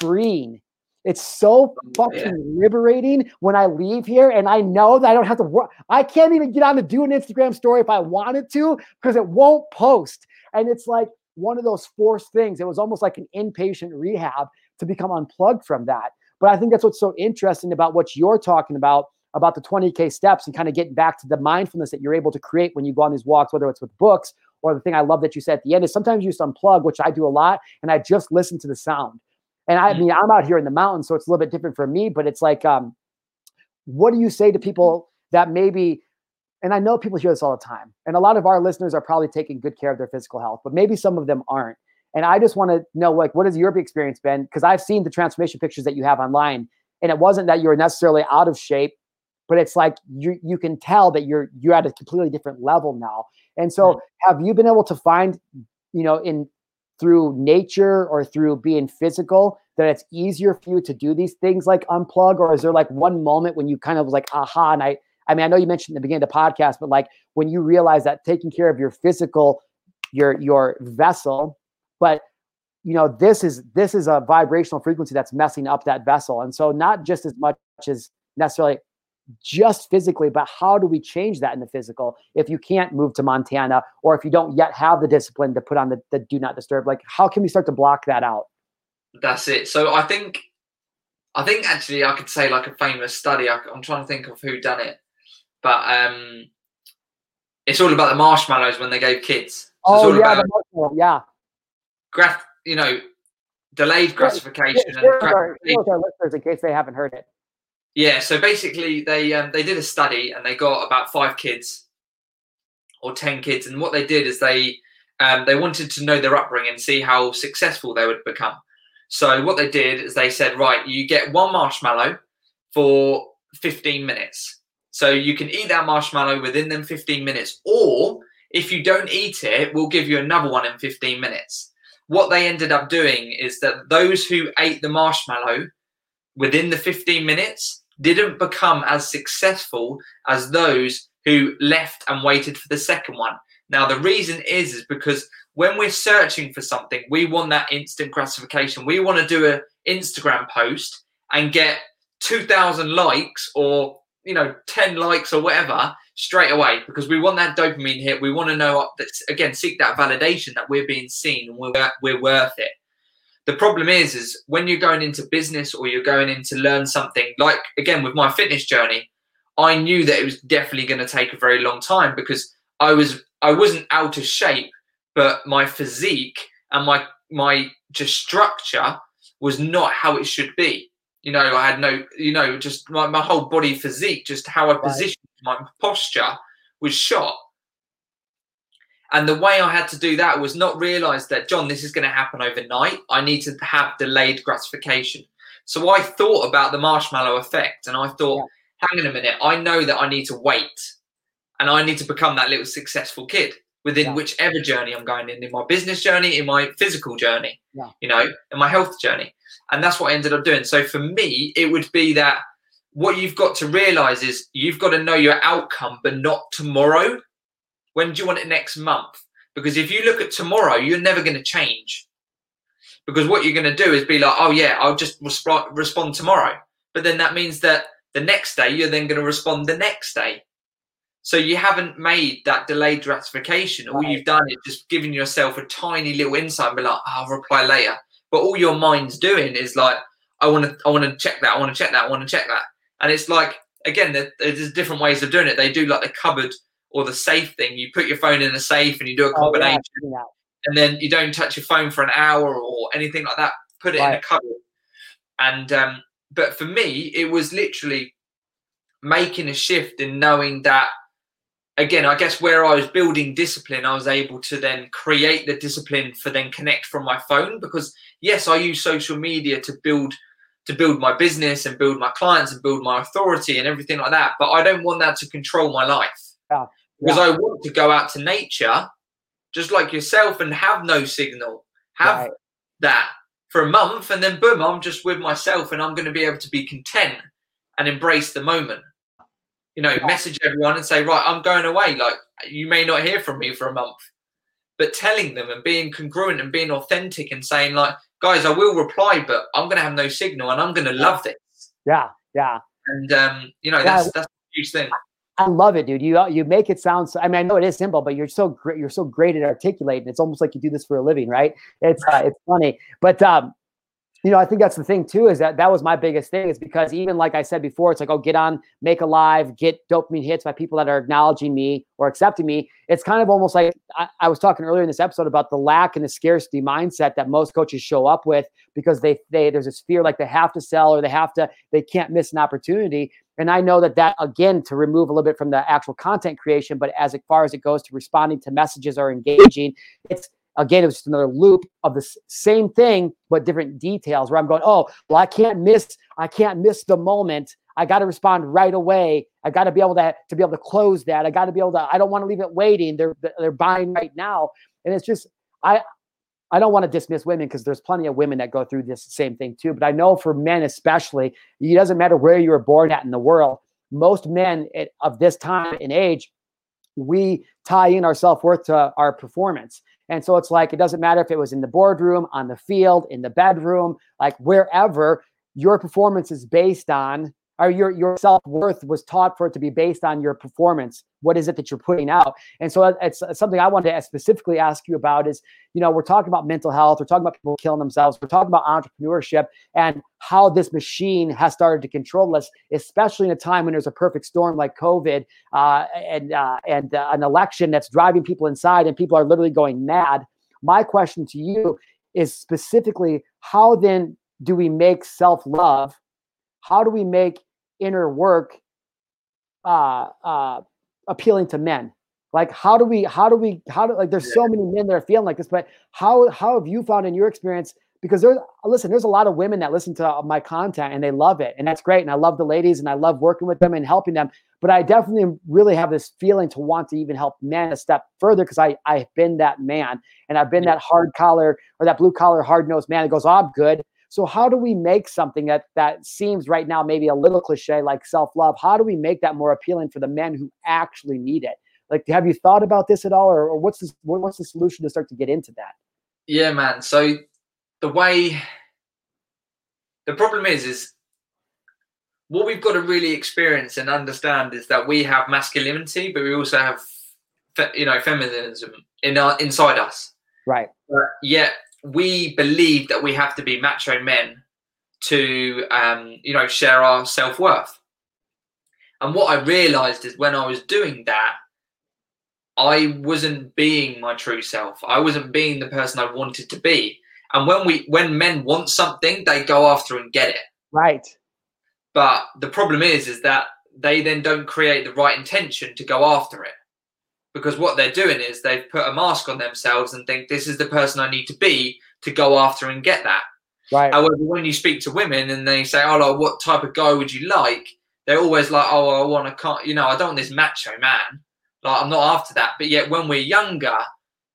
freeing it's so fucking liberating when I leave here and I know that I don't have to work. I can't even get on to do an Instagram story if I wanted to because it won't post. And it's like one of those forced things. It was almost like an inpatient rehab to become unplugged from that. But I think that's what's so interesting about what you're talking about about the 20k steps and kind of getting back to the mindfulness that you're able to create when you go on these walks, whether it's with books or the thing I love that you said at the end is sometimes you just unplug, which I do a lot, and I just listen to the sound. And I mean, I'm out here in the mountains, so it's a little bit different for me, but it's like, um, what do you say to people that maybe, and I know people hear this all the time, and a lot of our listeners are probably taking good care of their physical health, but maybe some of them aren't. And I just want to know, like, what has your experience been? Because I've seen the transformation pictures that you have online, and it wasn't that you were necessarily out of shape, but it's like you you can tell that you're you're at a completely different level now. And so, have you been able to find, you know, in through nature or through being physical that it's easier for you to do these things like unplug? Or is there like one moment when you kind of like aha and i i mean i know you mentioned in the beginning of the podcast but like when you realize that taking care of your physical your your vessel but you know this is this is a vibrational frequency that's messing up that vessel. And so not just as much as necessarily just physically, but how do we change that in the physical if you can't move to Montana or if you don't yet have the discipline to put on the, the do not disturb? Like, how can we start to block that out? That's it. So I think, I think actually I could say like a famous study. I, am trying to think of who done it, but um, it's all about the marshmallows when they gave kids. So oh yeah, about, yeah. Graph, you know, delayed gratification. Yeah, and listeners in case they haven't heard it. Yeah, so basically they um, they did a study and they got about five kids, or 10 kids. And what they did is they um, they wanted to know their upbringing and see how successful they would become. So what they did is they said, right, you get one marshmallow for 15 minutes. So you can eat that marshmallow within them 15 minutes, or if you don't eat it, we'll give you another one in 15 minutes. What they ended up doing is that those who ate the marshmallow within the 15 minutes didn't become as successful as those who left and waited for the second one. Now, the reason is, is because when we're searching for something, we want that instant gratification. We want to do an Instagram post and get 2,000 likes or, you know, 10 likes or whatever straight away because we want that dopamine hit. We want to know that, again, seek that validation that we're being seen and we're, we're worth it. The problem is, is when you're going into business or you're going in to learn something, like again with my fitness journey, I knew that it was definitely going to take a very long time because I was I wasn't out of shape, but my physique and my my just structure was not how it should be. You know, I had no, you know, just my, my whole body physique, just how I positioned right. my posture was shot. And the way I had to do that was not realize that, Jon, this is going to happen overnight. I need to have delayed gratification. So I thought about the marshmallow effect and I thought, yeah. hang on a minute, I know that I need to wait and I need to become that little successful kid within yeah. whichever journey I'm going in, in my business journey, in my physical journey, yeah. you know, in my health journey. And that's what I ended up doing. So for me, it would be that what you've got to realize is you've got to know your outcome, but not tomorrow. When do you want it next month? Because if you look at tomorrow, you're never going to change. Because what you're going to do is be like, oh, yeah, I'll just resp- respond tomorrow. But then that means that the next day, you're then going to respond the next day. So you haven't made that delayed gratification. All you've done is just giving yourself a tiny little insight and be like, oh, I'll reply later. But all your mind's doing is like, I want to, I want to check that, I want to check that, I want to check that. And it's like, again, there's different ways of doing it. They do like the cupboard or the safe thing. You put your phone in a safe and you do a combination, oh, yeah. and then you don't touch your phone for an hour or anything like that. Put it right. in a cupboard. And um, but for me, it was literally making a shift in knowing that again, I guess where I was building discipline, I was able to then create the discipline for then connect from my phone because yes, I use social media to build to build my business and build my clients and build my authority and everything like that. But I don't want that to control my life. Yeah. Because I want to go out to nature, just like yourself, and have no signal, have right. that for a month, and then boom, I'm just with myself and I'm going to be able to be content and embrace the moment you know, yeah. message everyone and say, right, I'm going away. Like, you may not hear from me for a month, but telling them and being congruent and being authentic and saying, like, guys, I will reply, but I'm going to have no signal and I'm going to love this. Yeah, yeah. And um, you know, that's that's a huge thing. I love it, dude. You you make it sound. So, I mean, I know it is simple, but you're so great. You're so great at articulating. It's almost like you do this for a living, right? It's uh, it's funny, but um, you know, I think that's the thing too, is that that was my biggest thing is because even like I said before, it's like, oh, get on, make a live, get dopamine hits by people that are acknowledging me or accepting me. It's kind of almost like I, I, was talking earlier in this episode about the lack and the scarcity mindset that most coaches show up with because they, they, there's this fear like they have to sell or they have to, they can't miss an opportunity. And I know that that again, to remove a little bit from the actual content creation, but as far as it goes to responding to messages or engaging, it's, again, it was just another loop of the same thing, but different details where I'm going, oh, well, I can't miss, I can't miss the moment. I got to respond right away. I got to be able to, to be able to close that. I got to be able to, I don't want to leave it waiting. They're, they're buying right now. And it's just, I, I don't want to dismiss women because there's plenty of women that go through this same thing too. But I know for men, especially, it doesn't matter where you were born at in the world. Most men of this time and age, we tie in our self worth to our performance. And so it's like, it doesn't matter if it was in the boardroom, on the field, in the bedroom, like wherever your performance is based on, or your, your self worth was taught for it to be based on your performance. What is it that you're putting out? And so it's something I wanted to specifically ask you about is, you know, we're talking about mental health, we're talking about people killing themselves, we're talking about entrepreneurship and how this machine has started to control us, especially in a time when there's a perfect storm like COVID uh, and uh, and uh, an election that's driving people inside and people are literally going mad. My question to you is specifically how then do we make self love? How do we make inner work uh, uh, appealing to men? Like, how do we, how do we, how do like? There's so many men that are feeling like this, but how how have you found in your experience? Because there's listen, there's a lot of women that listen to my content and they love it, and that's great. And I love the ladies, and I love working with them and helping them. But I definitely really have this feeling to want to even help men a step further because I I've been that man, and I've been that hard collar or that blue collar hard nosed man that goes, oh, I'm good. So how do we make something that that seems right now maybe a little cliche like self love? How do we make that more appealing for the men who actually need it? Like, have you thought about this at all, or, or what's this? What's the solution to start to get into that? Yeah, man. So the way the problem is, is what we've got to really experience and understand is that we have masculinity, but we also have, you know, feminism in our inside us. Right. But yet we believe that we have to be macho men to, um, you know, share our self worth. And what I realized is when I was doing that, I wasn't being my true self. I wasn't being the person I wanted to be. And when we when men want something, they go after and get it. Right. But the problem is is that they then don't create the right intention to go after it. Because what they're doing is they've put a mask on themselves and think this is the person I need to be to go after and get that. Right. However, when you speak to women and they say, "Oh, like, what type of guy would you like?" They're always like, "Oh, I want to, you know, I don't want this macho man." Like I'm not after that. But yet when we're younger,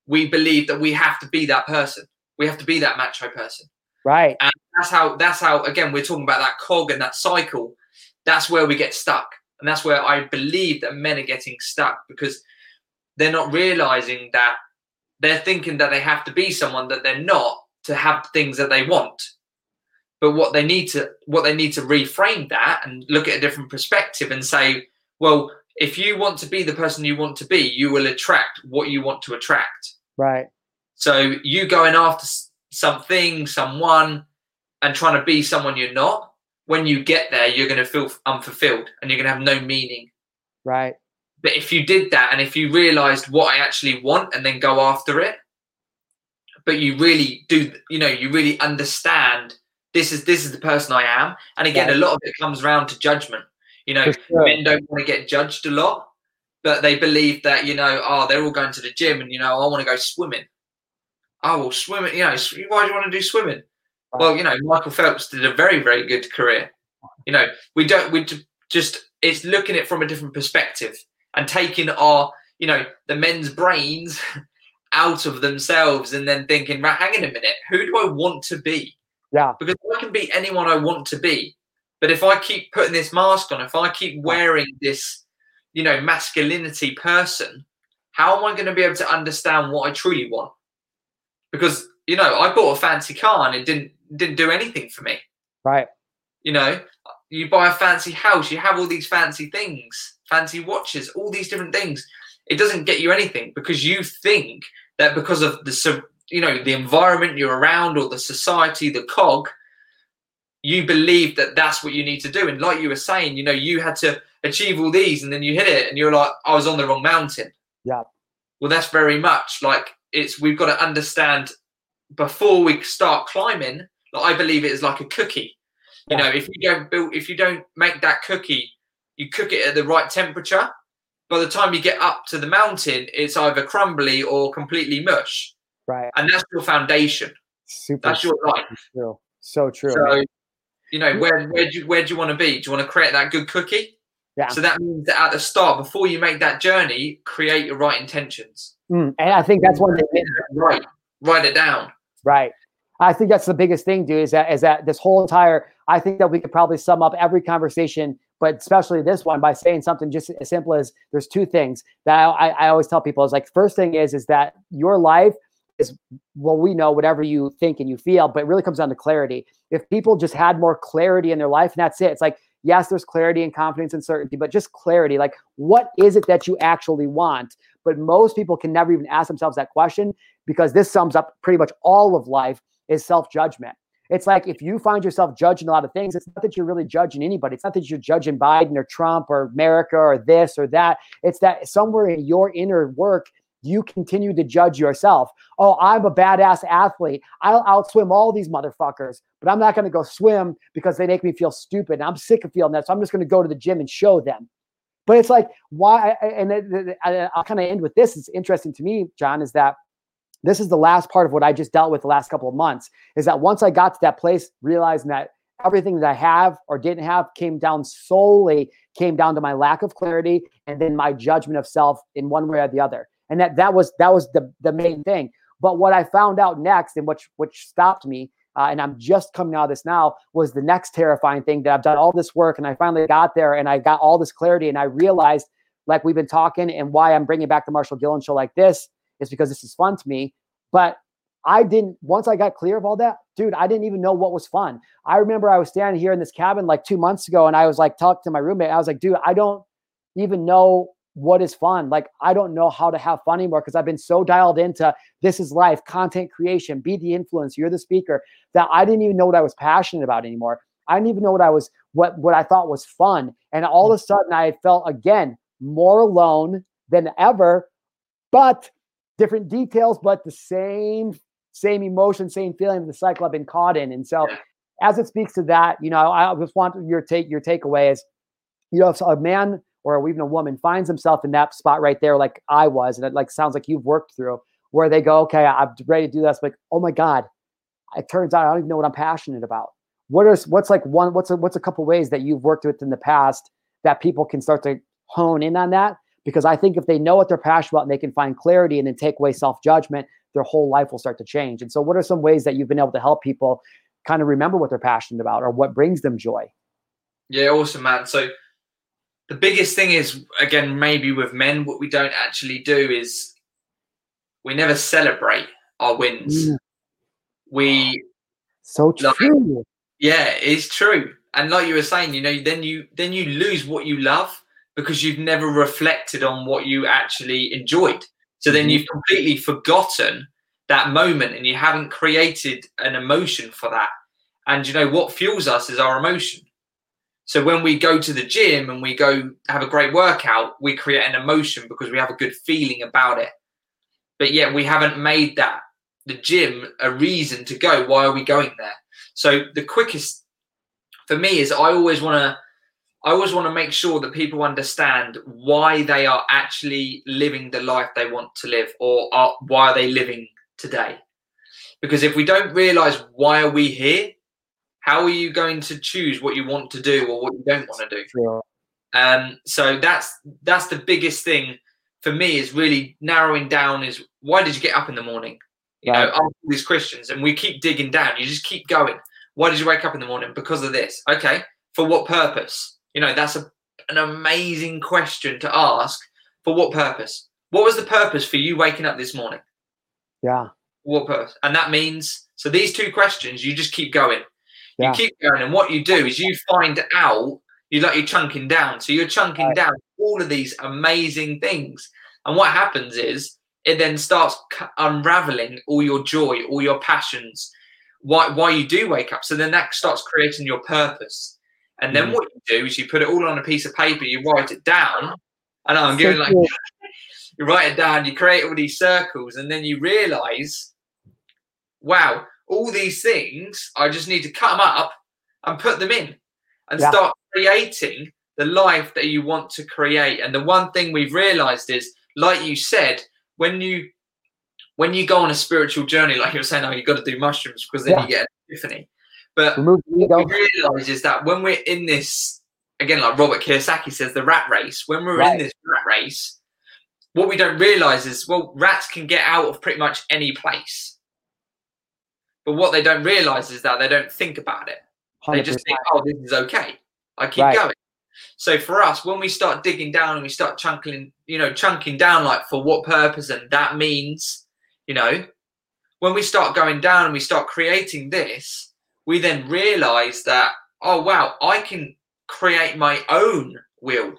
we believe that we have to be that person. We have to be that macho person. Right. And that's how that's how again we're talking about that cog and that cycle. That's where we get stuck. And that's where I believe that men are getting stuck because they're not realizing that they're thinking that they have to be someone that they're not to have things that they want. But what they need to what they need to reframe that and look at a different perspective and say, well, if you want to be the person you want to be, you will attract what you want to attract. Right. So you going after something, someone, and trying to be someone you're not, when you get there, you're going to feel unfulfilled and you're going to have no meaning. Right. But if you did that and if you realized what I actually want and then go after it, but you really do, you know, you really understand this is this is the person I am. And again, a lot of it comes around to judgment. You know, sure. men don't want to get judged a lot, but they believe that, you know, oh, they're all going to the gym and, you know, I want to go swimming. Oh, well, swimming, you know, why do you want to do swimming? Well, you know, Michael Phelps did a very, very good career. You know, we don't, we just, it's looking at it from a different perspective and taking our, you know, the men's brains out of themselves and then thinking, right, hang on a minute, who do I want to be? Yeah. Because I can be anyone I want to be. But if I keep putting this mask on, if I keep wearing this, you know, masculinity person, how am I going to be able to understand what I truly want? Because you know, I bought a fancy car and it didn't didn't do anything for me. Right. You know, you buy a fancy house, you have all these fancy things, fancy watches, all these different things. It doesn't get you anything because you think that because of the you know the environment you're around or the society, the cog, you believe that that's what you need to do. And like you were saying, you know, you had to achieve all these and then you hit it and you're like, I was on the wrong mountain. Yeah. Well, that's very much like it's, we've got to understand before we start climbing, like I believe it is like a cookie. You know, if you don't build, if you don't make that cookie, you cook it at the right temperature. By the time you get up to the mountain, it's either crumbly or completely mush. Right. And that's your foundation. Super. That's your life. True. So true. So, you know, where where do you, where do you want to be? Do you want to create that good cookie? Yeah. So that means that at the start, before you make that journey, create your right intentions. Mm, and I think that's one thing. Right. Write it down. Right. I think that's the biggest thing, dude. Is that is that this whole entire? I think that we could probably sum up every conversation, but especially this one, by saying something just as simple as there's two things that I, I always tell people is like first thing is is that your life is well we know whatever you think and you feel but it really comes down to clarity. If people just had more clarity in their life and that's it it's like yes there's clarity and confidence and certainty but just clarity like what is it that you actually want? But most people can never even ask themselves that question because this sums up pretty much all of life is self-judgment it's like if you find yourself judging a lot of things, it's not that you're really judging anybody. It's not that you're judging Biden or Trump or America or this or that. It's that somewhere in your inner work, you continue to judge yourself. Oh, I'm a badass athlete. I'll outswim all these motherfuckers, but I'm not going to go swim because they make me feel stupid. And I'm sick of feeling that. So I'm just going to go to the gym and show them. But it's like why? And I'll kind of end with this. It's interesting to me, Jon, is that this is the last part of what I just dealt with the last couple of months. Is that once I got to that place, realizing that everything that I have or didn't have came down solely came down to my lack of clarity and then my judgment of self in one way or the other. And that that was that was the the main thing. But what I found out next, and which which stopped me, uh, and I'm just coming out of this now, was the next terrifying thing that I've done all this work and I finally got there and I got all this clarity and I realized, like we've been talking, and why I'm bringing back the Marshal Gillen show like this is because this is fun to me. But I didn't, once I got clear of all that, dude, I didn't even know what was fun. I remember I was standing here in this cabin like two months ago and I was like talking to my roommate. I was like, dude, I don't even know what is fun. Like, I don't know how to have fun anymore because I've been so dialed into this is life, content creation, be the influencer, you're the speaker, that I didn't even know what I was passionate about anymore. I didn't even know what I was, what, what I thought was fun. And all of a sudden I felt again more alone than ever, but different details, but the same same emotion, same feeling of the cycle I've been caught in. And so, as it speaks to that, you know, I just want your take. Your takeaway is, you know, if a man or even a woman finds himself in that spot right there, like I was, and it like sounds like you've worked through, where they go, okay, I'm ready to do this. Like, oh my god, it turns out I don't even know what I'm passionate about. What is what's like one what's a, what's a couple ways that you've worked with in the past that people can start to hone in on that because I think if they know what they're passionate about and they can find clarity and then take away self judgment, their whole life will start to change. And so, what are some ways that you've been able to help people kind of remember what they're passionate about or what brings them joy? Yeah, awesome, man. So, the biggest thing is, again, maybe with men, what we don't actually do is we never celebrate our wins. Mm. We so true. Like, yeah, it's true. And like you were saying, you know, then you then you lose what you love because you've never reflected on what you actually enjoyed. So then mm-hmm. you've completely forgotten that moment and you haven't created an emotion for that. And you know what fuels us is our emotion. So when we go to the gym and we go have a great workout, we create an emotion because we have a good feeling about it. But yet we haven't made that the gym a reason to go. Why are we going there? So the quickest for me is I always want to I always want to make sure that people understand why they are actually living the life they want to live or are, why are they living today. Because if we don't realize why are we here, how are you going to choose what you want to do or what you don't want to do? Sure. Um, so that's that's the biggest thing for me is really narrowing down is why did you get up in the morning? You know, all these questions, and we keep digging down. You just keep going. Why did you wake up in the morning? Because of this. Okay. For what purpose? You know, that's a, an amazing question to ask. For what purpose? What was the purpose for you waking up this morning? Yeah. What purpose? And that means, so these two questions, you just keep going. Yeah. You keep going. And what you do is you find out, you like you're chunking down. So you're chunking right. down all of these amazing things. And what happens is it then starts unraveling all your joy, all your passions, why, why you do wake up. So then that starts creating your purpose. And then mm. what you do is you put it all on a piece of paper, you write it down. And I'm so giving like, you write it down, you create all these circles, and then you realize, wow, all these things, I just need to cut them up and put them in and yeah. start creating the life that you want to create. And the one thing we've realized is, like you said, when you when you go on a spiritual journey, like you were saying, oh, you've got to do mushrooms because then yeah. you get an epiphany. But what we realise is that when we're in this, again, like Robert Kiyosaki says, the rat race, when we're right. in this rat race, what we don't realise is, well, rats can get out of pretty much any place. But what they don't realise is that they don't think about it. 100%. They just think, oh, this is okay. I keep right. going. So for us, when we start digging down and we start chunking, you know, chunking down like for what purpose and that means, you know, when we start going down and we start creating this, we then realize that, oh, wow, I can create my own will.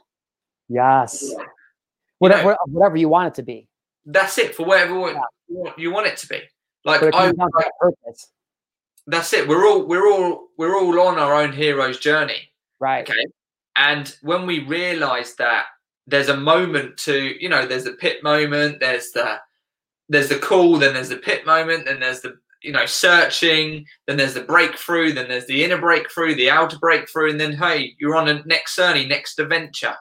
Yes. You whatever, know, whatever you want it to be. That's it for whatever yeah. you want it to be. Like I, purpose. That's it. We're all we're all we're all on our own hero's journey. Right. Okay. And when we realize that there's a moment to, you know, there's the pit moment, there's the there's the call, then there's the pit moment, then there's the you know, searching, then there's the breakthrough, then there's the inner breakthrough, the outer breakthrough, and then hey, you're on a next journey, next adventure.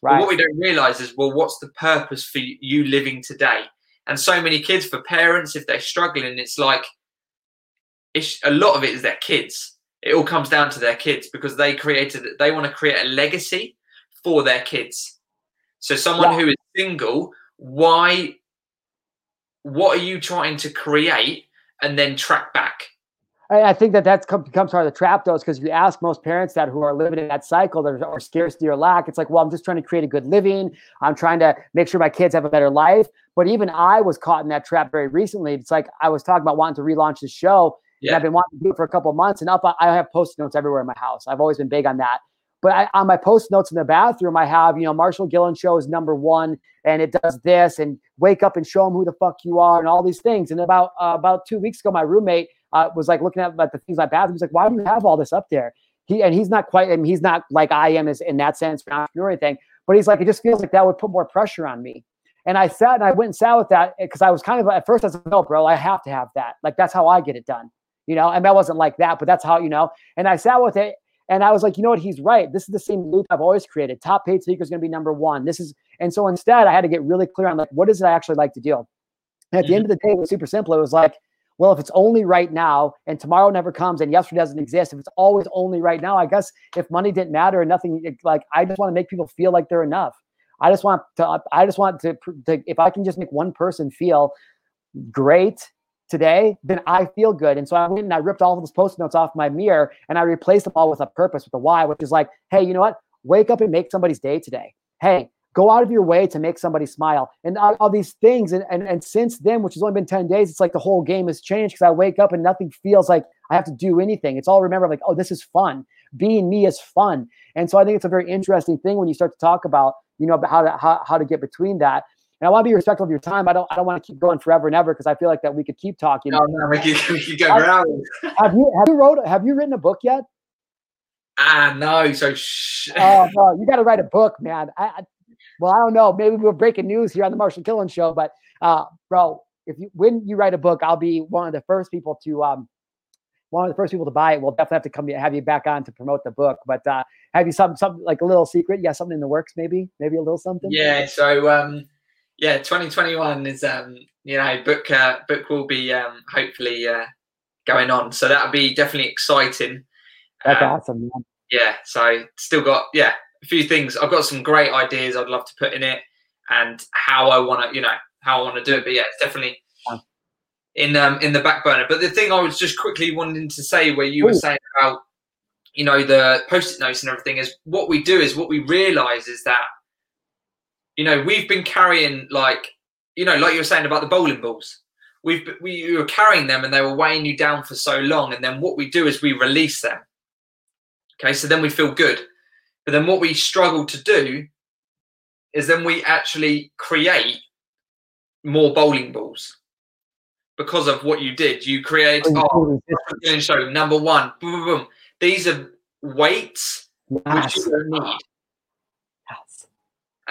Right. what we don't realize is, well, what's the purpose for you living today? And so many kids, for parents, if they're struggling, it's like it's, a lot of it is their kids. It all comes down to their kids because they created, they want to create a legacy for their kids. So someone yeah. who is single, why, what are you trying to create and then track back? I think that that's becomes part of the trap, though, is because if you ask most parents that who are living in that cycle, there's or scarcity or lack. It's like, well, I'm just trying to create a good living. I'm trying to make sure my kids have a better life. But even I was caught in that trap very recently. It's like I was talking about wanting to relaunch the show, yeah. and I've been wanting to do it for a couple of months. And up, I have post notes everywhere in my house. I've always been big on that. But I, on my post notes in the bathroom, I have, you know, Marshal Gillen show is number one, and it does this, and wake up and show them who the fuck you are, and all these things. And about uh, about two weeks ago, my roommate uh, was like looking at, like, the things I bathroom. He's like, why do you have all this up there? He and he's not quite, I mean, he's not like I am in that sense for entrepreneur thing, but he's like, it just feels like that would put more pressure on me. And I sat and I went and sat with that because I was kind of at first I was like, no, bro, I have to have that. Like that's how I get it done. You know, and that wasn't like that, but that's how, you know, and I sat with it and I was like, you know what? He's right. This is the same loop I've always created. Top paid speaker is going to be number one. This is, and so instead, I had to get really clear on like, what is it I actually like to do? And at the end mm-hmm. of the day, it was super simple. It was like, well, if it's only right now and tomorrow never comes and yesterday doesn't exist, if it's always only right now, I guess if money didn't matter and nothing, like I just want to make people feel like they're enough. I just want to, I just want to, to if I can just make one person feel great today, then I feel good. And so I went and I ripped all of those post notes off my mirror and I replaced them all with a purpose, with a why, which is like, hey, you know what? Wake up and make somebody's day today. Hey, go out of your way to make somebody smile and all, all these things and, and and since then which has only been 10 days it's like the whole game has changed because i wake up and nothing feels like i have to do anything it's all remember like oh this is fun being me is fun and so i think it's a very interesting thing when you start to talk about you know how to how, how to get between that and I want to be respectful of your time. I don't. I don't want to keep going forever and ever because I feel like that we could keep talking. No, no, we could, we could go around. have you have you wrote have you written a book yet? Ah, no. So shh. oh no, you got to write a book, man. I, well, I don't know. Maybe we're breaking news here on the Marshal Gillen show, but uh, bro, if you when you write a book, I'll be one of the first people to um one of the first people to buy it. We'll definitely have to come have you back on to promote the book. But uh, have you some something like a little secret? Yeah, something in the works, maybe, maybe a little something. Yeah. So um, yeah, 2021 is um, you know, book uh, book will be um, hopefully uh, going on. So that'll be definitely exciting. That's um, awesome. Man. Yeah. So still got yeah a few things. I've got some great ideas I'd love to put in it, and how I want to, you know, how I want to do it. But yeah, it's definitely in um in the back burner. But the thing I was just quickly wanting to say, where you Ooh. were saying about, you know, the post-it notes and everything, is what we do is what we realize is that, you know, we've been carrying like, you know, like you were saying about the bowling balls. We've we were carrying them and they were weighing you down for so long, and then what we do is we release them. Okay, so then we feel good. But then what we struggle to do is then we actually create more bowling balls because of what you did. You create oh, oh show number one. Boom, boom, boom. These are weights yes. which you don't need. Yes.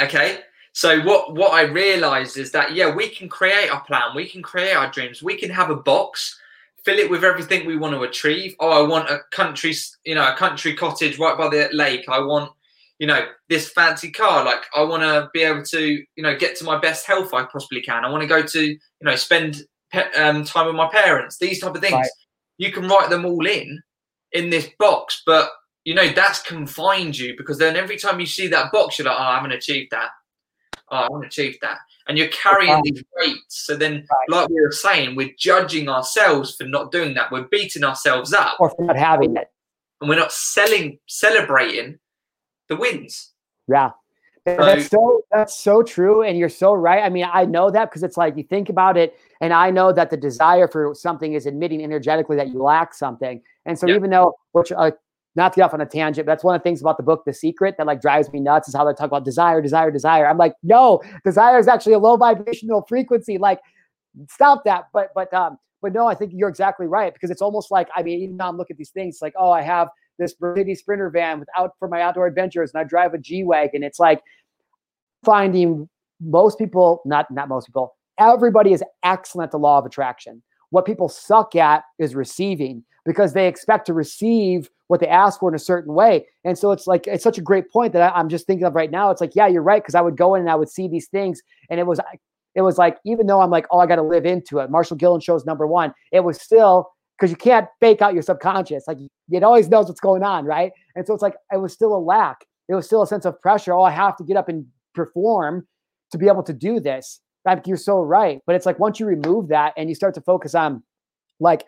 Okay. So what what I realized is that yeah, we can create our plan, we can create our dreams, we can have a box fill it with everything we want to achieve. Oh, I want a country, you know, a country cottage right by the lake. I want, you know, this fancy car. Like I want to be able to, you know, get to my best health I possibly can. I want to go to, you know, spend pe- um, time with my parents. These type of things. Right. You can write them all in in this box, but you know that's confined you because then every time you see that box, you're like, oh, I haven't achieved that. Oh, I haven't achieved that and you're carrying these weights. So then, right. like we were saying, we're judging ourselves for not doing that. We're beating ourselves up, or for not having it, and we're not selling, celebrating the wins. Yeah. So, that's so that's so true, and you're so right. I mean, I know that because it's like you think about it, and I know that the desire for something is admitting energetically that you lack something. And so, even though, which uh, not to get off on a tangent, that's one of the things about the book, The Secret, that like drives me nuts is how they talk about desire, desire, desire. I'm like, no, desire is actually a low vibrational frequency. Like, stop that. But but um, but no, I think you're exactly right because it's almost like I mean, even now I'm looking at these things like, oh, I have this Mercedes Sprinter van without for my outdoor adventures, and I drive a G wagon. It's like finding most people, not not most people, everybody is excellent at the law of attraction what people suck at is receiving because they expect to receive what they ask for in a certain way. And so it's like it's such a great point that I, am just thinking of right now. It's like, yeah, you're right, because I would go in and I would see these things, and it was it was like even though I'm like, oh, I got to live into it. Marshal Gillen shows number one. It was still because you can't fake out your subconscious. Like it always knows what's going on, right? And so it's like it was still a lack. It was still a sense of pressure. Oh, I have to get up and perform to be able to do this. You're so right. But it's like once you remove that and you start to focus on like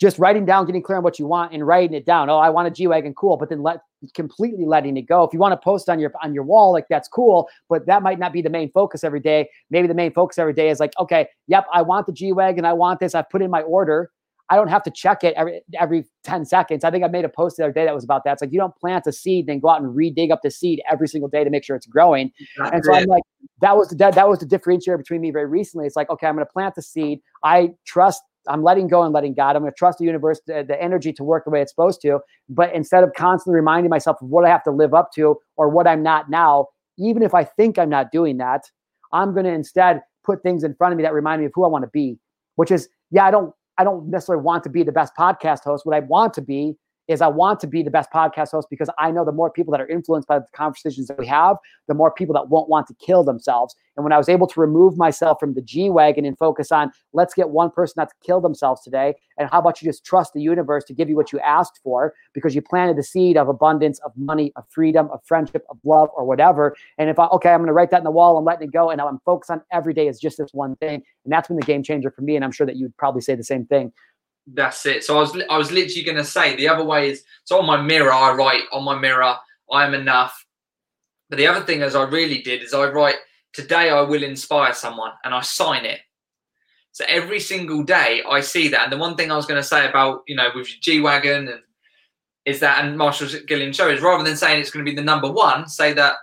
just writing down, getting clear on what you want and writing it down. Oh, I want a G Wagon, cool. But then let completely letting it go. If you want to post on your on your wall, like that's cool, but that might not be the main focus every day. Maybe the main focus every day is like, okay, yep, I want the G Wagon, I want this. I've put in my order. I don't have to check it every every 10 seconds. I think I made a post the other day that was about that. It's like you don't plant a seed, then go out and re-dig up the seed every single day to make sure it's growing. That's and so it. I'm like, that was the that, that was the differentiator between me very recently. It's like, okay, I'm gonna plant the seed. I trust I'm letting go and letting God. I'm going to trust the universe, the, the, energy to work the way it's supposed to. But instead of constantly reminding myself of what I have to live up to or what I'm not now, even if I think I'm not doing that, I'm going to instead put things in front of me that remind me of who I want to be. Which is, yeah, I don't I don't necessarily want to be the best podcast host. What I want to be is I want to be the best podcast host because I know the more people that are influenced by the conversations that we have, the more people that won't want to kill themselves. And when I was able to remove myself from the G Wagon and focus on let's get one person not to kill themselves today, and how about you just trust the universe to give you what you asked for because you planted the seed of abundance, of money, of freedom, of friendship, of love, or whatever. And if I, okay, I'm going to write that in the wall, I'm letting it go, and I'm focused on every day is just this one thing. And that's been the game changer for me. And I'm sure that you'd probably say the same thing. That's it. So I was I was literally going to say the other way is so on my mirror I write on my mirror I am enough. But the other thing as I really did is I write today I will inspire someone and I sign it. So every single day I see that. And the one thing I was going to say about you know with your G wagon and is that and Marshal Gillen's show is rather than saying it's going to be the number one, say that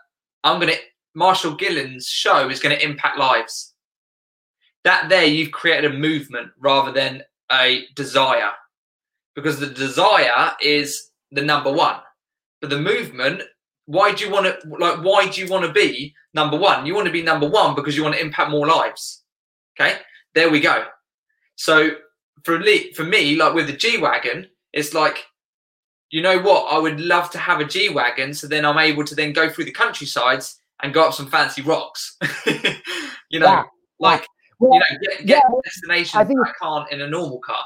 I'm going to Marshal Gillen's show is going to impact lives. That there you've created a movement rather than a desire because the desire is the number one. But the movement, why do you want to like why do you want to be number one? You want to be number one because you want to impact more lives. Okay, there we go. So for me, for me, like with the G wagon, it's like, you know what? I would love to have a G wagon, so then I'm able to then go through the countrysides and go up some fancy rocks. you know, yeah. like well, you know, get, get yeah, destination I think I can't in a normal car.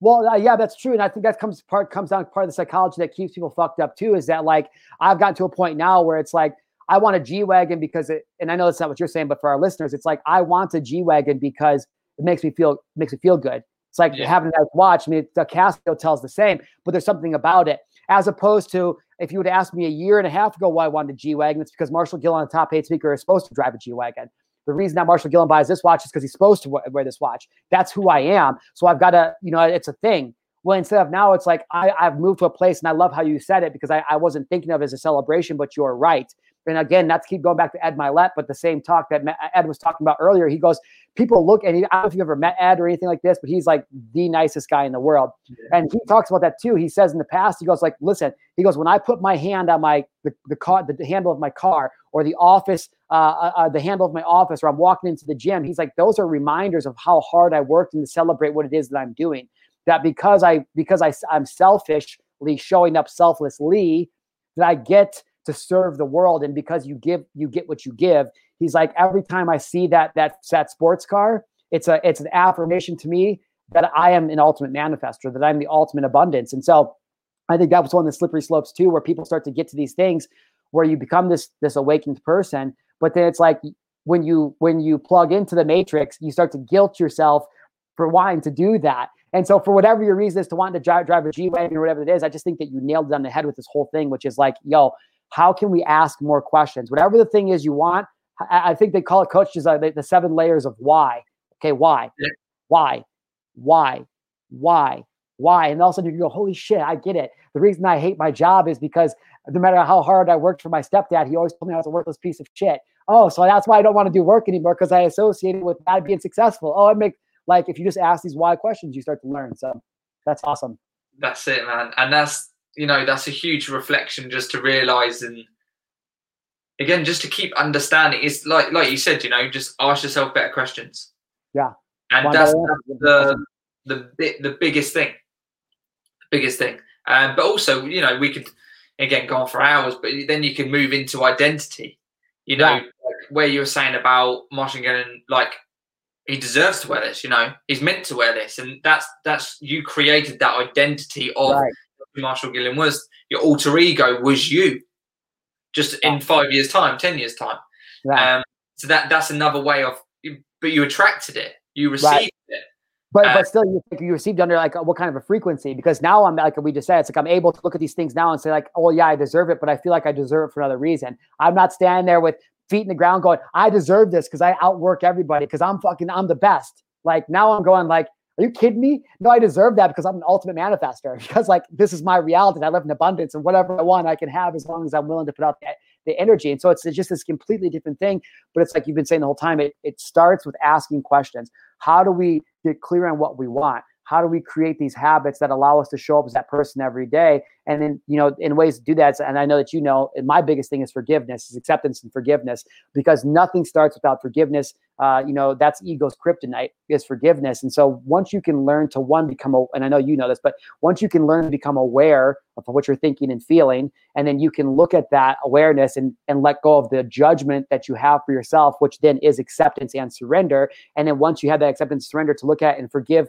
Well, uh, yeah, that's true, and I think that comes part comes down to part of the psychology that keeps people fucked up too. Is that like I've gotten to a point now where it's like I want a G wagon because it, and I know that's not what you're saying, but for our listeners, it's like I want a G wagon because it makes me feel makes me feel good. It's like yeah. having a nice watch. I mean, the Casio tells the same, but there's something about it as opposed to if you would ask me a year and a half ago why I wanted a G wagon, it's because Marshal Gillen the top eight speaker is supposed to drive a G wagon. The reason that Marshal Gillen buys this watch is because he's supposed to wear this watch. That's who I am. So I've got to, you know, it's a thing. Well, instead of now, it's like I, have moved to a place, and I love how you said it because I, I wasn't thinking of it as a celebration, but you're right. And again, not to keep going back to Ed Mylett, but the same talk that Ed was talking about earlier. He goes, people look, and he, I don't know if you've ever met Ed or anything like this, but he's like the nicest guy in the world. Yeah. And he talks about that too. He says in the past, he goes like, listen, he goes, when I put my hand on my the, the car, the handle of my car, or the office, uh, uh, uh, the handle of my office, or I'm walking into the gym, he's like, those are reminders of how hard I worked and to celebrate what it is that I'm doing. That because I because I I'm selfishly showing up selflessly, that I get to serve the world. And because you give you get what you give. He's like every time i see that that that sports car it's a it's an affirmation to me that i am an ultimate manifester that i'm the ultimate abundance. And so i think that was one of the slippery slopes too where people start to get to these things where you become this this awakened person. But then it's like when you when you plug into the matrix you start to guilt yourself for wanting to do that. And so for whatever your reason is to want to drive, drive a g-wagon or whatever it is i just think that you nailed it on the head with this whole thing which is like yo how can we ask more questions? Whatever the thing is you want, I, think they call it coaches the, the, seven layers of why. Okay, why, yeah. why, why, why, why, and all of a sudden you go, holy shit, I get it. The reason I hate my job is because no matter how hard I worked for my stepdad, he always told me I was a worthless piece of shit. Oh, so that's why I don't want to do work anymore because I associate it with not being successful. Oh, it makes like if you just ask these why questions, you start to learn. So that's awesome. That's it, man. And that's you know that's a huge reflection just to realize and again just to keep understanding it's like like you said you know just ask yourself better questions yeah and that's, that's the the the biggest thing, the biggest thing. Um, but also, you know, we could again go on for hours, but then you can move into identity. You know, yeah. like where you were saying about Marshal Gillen, like he deserves to wear this. You know, he's meant to wear this, and that's that's you created that identity of right. Marshal Gillen was your alter ego was you, just in five years' time, ten years' time. Right. Um, so that that's another way of, but you attracted it, you received right. it. But, uh, but still, you, think you received under like what kind of a frequency? Because now I'm like we just said, it's like I'm able to look at these things now and say like, oh yeah, I deserve it, but I feel like I deserve it for another reason. I'm not standing there with feet in the ground going, I deserve this because I outwork everybody because I'm fucking I'm the best. Like now I'm going like, are you kidding me? No, I deserve that because I'm an ultimate manifester. Because like this is my reality. I live in abundance and whatever I want, I can have as long as I'm willing to put out the, the energy. And so it's, it's just this completely different thing. But it's like you've been saying the whole time. It it starts with asking questions. How do we get clear on what we want? How do we create these habits that allow us to show up as that person every day? And then you know in ways to do that and i know that you know my biggest thing is forgiveness is acceptance and forgiveness because nothing starts without forgiveness. Uh, you know that's ego's kryptonite is forgiveness. And so once you can learn to one become a and i know you know this but once you can learn to become aware of what you're thinking and feeling and then you can look at that awareness and and let go of the judgment that you have for yourself which then is acceptance and surrender. And then once you have that acceptance surrender to look at and forgive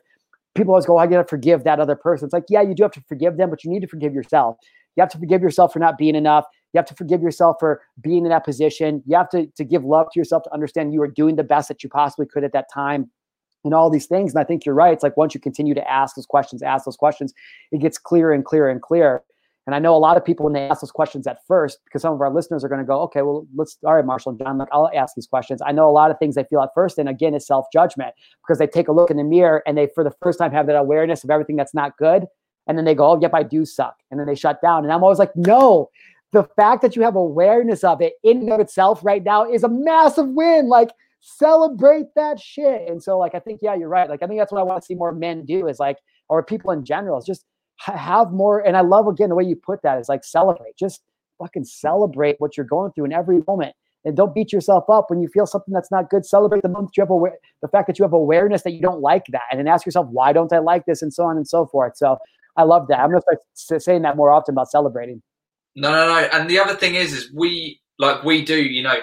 people always go, I got to forgive that other person. It's like, yeah, you do have to forgive them, but you need to forgive yourself. You have to forgive yourself for not being enough. You have to forgive yourself for being in that position. You have to, to give love to yourself to understand you are doing the best that you possibly could at that time and all these things. And I think you're right. It's like once you continue to ask those questions, ask those questions, it gets clearer and clearer and clearer. And I know a lot of people when they ask those questions at first, because some of our listeners are going to go, okay, well, let's all right, Marshal and Jon, like I'll ask these questions. I know a lot of things they feel at first, and again, it's self-judgment because they take a look in the mirror and they for the first time have that awareness of everything that's not good. And then they go, Oh, yep, I do suck. And then they shut down. And I'm always like, no, the fact that you have awareness of it in and of itself right now is a massive win. Like celebrate that shit. And so, like, I think, yeah, you're right. Like, I think that's what I want to see more men do is like, or people in general, is just have more. And I love again the way you put that is like celebrate. Just fucking celebrate what you're going through in every moment. And don't beat yourself up when you feel something that's not good. Celebrate the moment you have aware, the fact that you have awareness that you don't like that, and then ask yourself why don't I like this, and so on and so forth. So I love that. I'm gonna start saying that more often about celebrating. No, no, no. And the other thing is, is we like we do. You know,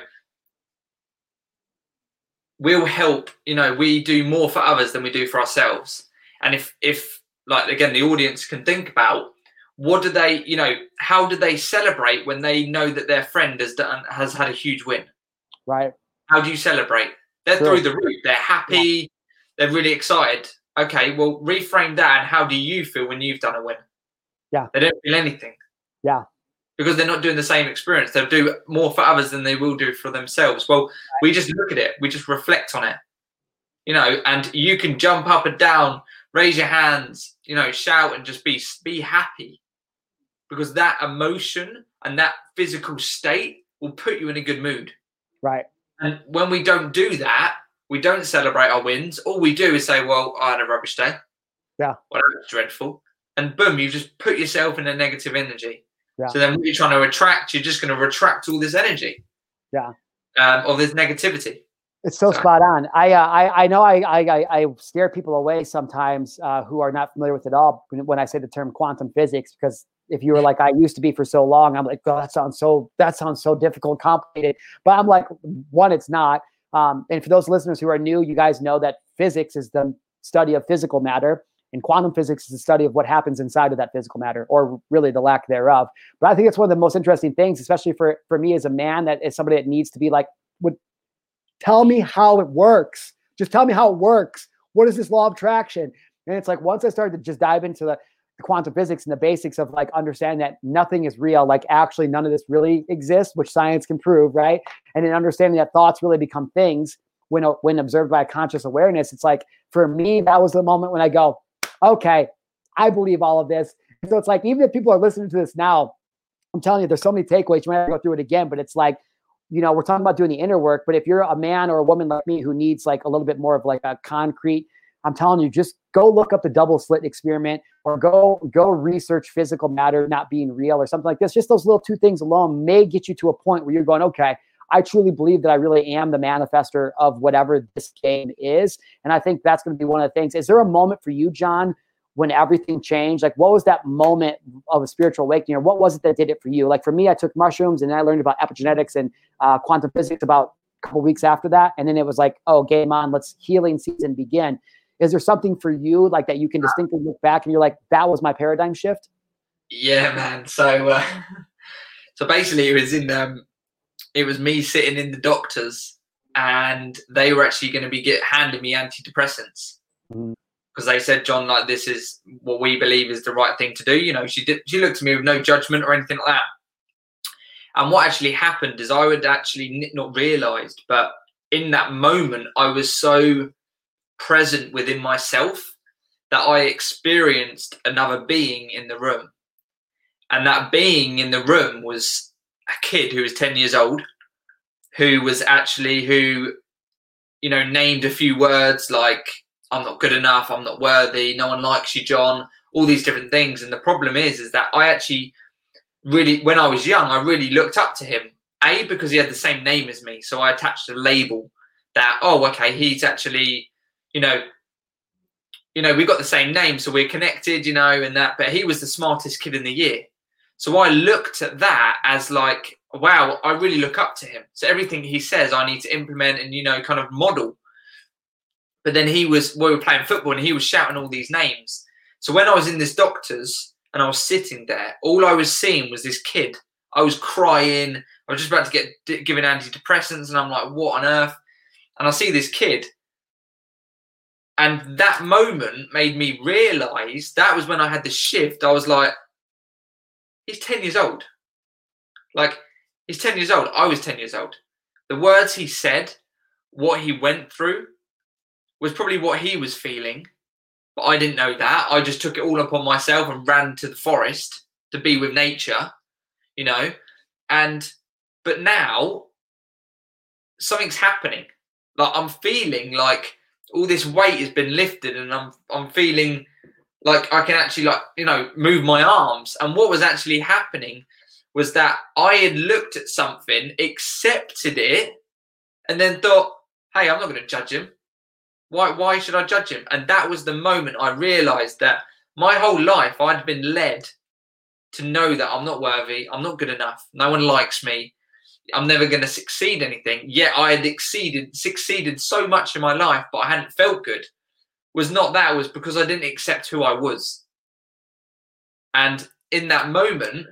we'll help. You know, we do more for others than we do for ourselves. And if if like again the audience can think about what do they you know how do they celebrate when they know that their friend has done has had a huge win? Right. How do you celebrate? They're sure. through the roof. They're happy. Yeah. they're really excited. Okay well reframe that and how do you feel when you've done a win? Yeah. They don't feel anything. Yeah. Because they're not doing the same experience. They'll do more for others than they will do for themselves. Well right. we just look at it. We just reflect on it. You know and you can jump up and down raise your hands, you know, shout and just be be happy. Because that emotion and that physical state will put you in a good mood. Right. And when we don't do that, we don't celebrate our wins. All we do is say, Well, I had a rubbish day. Yeah. Well, was dreadful. And boom, you've just put yourself in a negative energy. Yeah. So then what you're trying to attract, you're just going to retract all this energy. Yeah. Um, or this negativity. It's so spot on. I, uh, I I know I, I I scare people away sometimes uh, who are not familiar with it all when I say the term quantum physics because if you were like I used to be for so long, I'm like, oh, that sounds so that sounds so difficult, complicated. But I'm like, one, it's not. Um, and for those listeners who are new, you guys know that physics is the study of physical matter, and quantum physics is the study of what happens inside of that physical matter, or really the lack thereof. But I think it's one of the most interesting things, especially for for me as a man, that is somebody that needs to be like would Tell me how it works. Just tell me how it works. What is this law of attraction? And it's like once I started to just dive into the, the quantum physics and the basics of like understanding that nothing is real, like actually none of this really exists, which science can prove, right? And then understanding that thoughts really become things when uh, when observed by a conscious awareness. It's like for me, that was the moment when I go, okay, I believe all of this. So it's like even if people are listening to this now, I'm telling you, there's so many takeaways. You might have to go through it again, but it's like you know, we're talking about doing the inner work, but if you're a man or a woman like me who needs like a little bit more of like a concrete, I'm telling you, just go look up the double slit experiment or go go research physical matter not being real or something like this. Just those little two things alone may get you to a point where you're going, okay, I truly believe that I really am the manifester of whatever this game is. And I think that's going to be one of the things. Is there a moment for you, Jon, when everything changed? Like, what was that moment of a spiritual awakening, or what was it that did it for you? Like, for me, I took mushrooms and I learned about epigenetics and uh, quantum physics about a couple weeks after that. And then it was like, oh, game on, let's healing season begin. Is there something for you like that you can distinctly look back and you're like, that was my paradigm shift? Yeah, man. So, uh, so basically, it was in um, it was me sitting in the doctors, and they were actually going to be get handing me antidepressants because they said, Jon, like this is what we believe is the right thing to do. You know, she did. She looked at me with no judgment or anything like that. And what actually happened is I would actually not realized, but in that moment, I was so present within myself that I experienced another being in the room. And that being in the room was a kid who was 10 years old, who was actually, who, you know, named a few words like, I'm not good enough, I'm not worthy, no one likes you, Jon, all these different things. And the problem is, is that I actually really, when I was young, I really looked up to him. A, because he had the same name as me. So I attached a label that, oh, okay, he's actually, you know, you know, we got the same name, so we're connected, you know, and that. But he was the smartest kid in the year. So I looked at that as like, wow, I really look up to him. So everything he says, I need to implement and, you know, kind of model. But then he was, we were playing football and he was shouting all these names. So when I was in this doctor's and I was sitting there, all I was seeing was this kid. I was crying. I was just about to get given antidepressants and I'm like, what on earth? And I see this kid. And that moment made me realize that was when I had the shift. I was like, he's 10 years old. Like, he's 10 years old. I was 10 years old. The words he said, what he went through, was probably what he was feeling. But I didn't know that. I just took it all upon myself and ran to the forest to be with nature, you know. And, but now, something's happening. Like, I'm feeling like all this weight has been lifted and I'm, I'm feeling like I can actually like you know move my arms. And what was actually happening was that I had looked at something, accepted it, and then thought, "Hey, I'm not going to judge him. Why? Why should I judge him?" And that was the moment I realised that my whole life I'd been led to know that I'm not worthy, I'm not good enough, no one likes me, I'm never going to succeed anything. Yet I had exceeded, succeeded so much in my life, but I hadn't felt good was not that, was because I didn't accept who I was. And in that moment,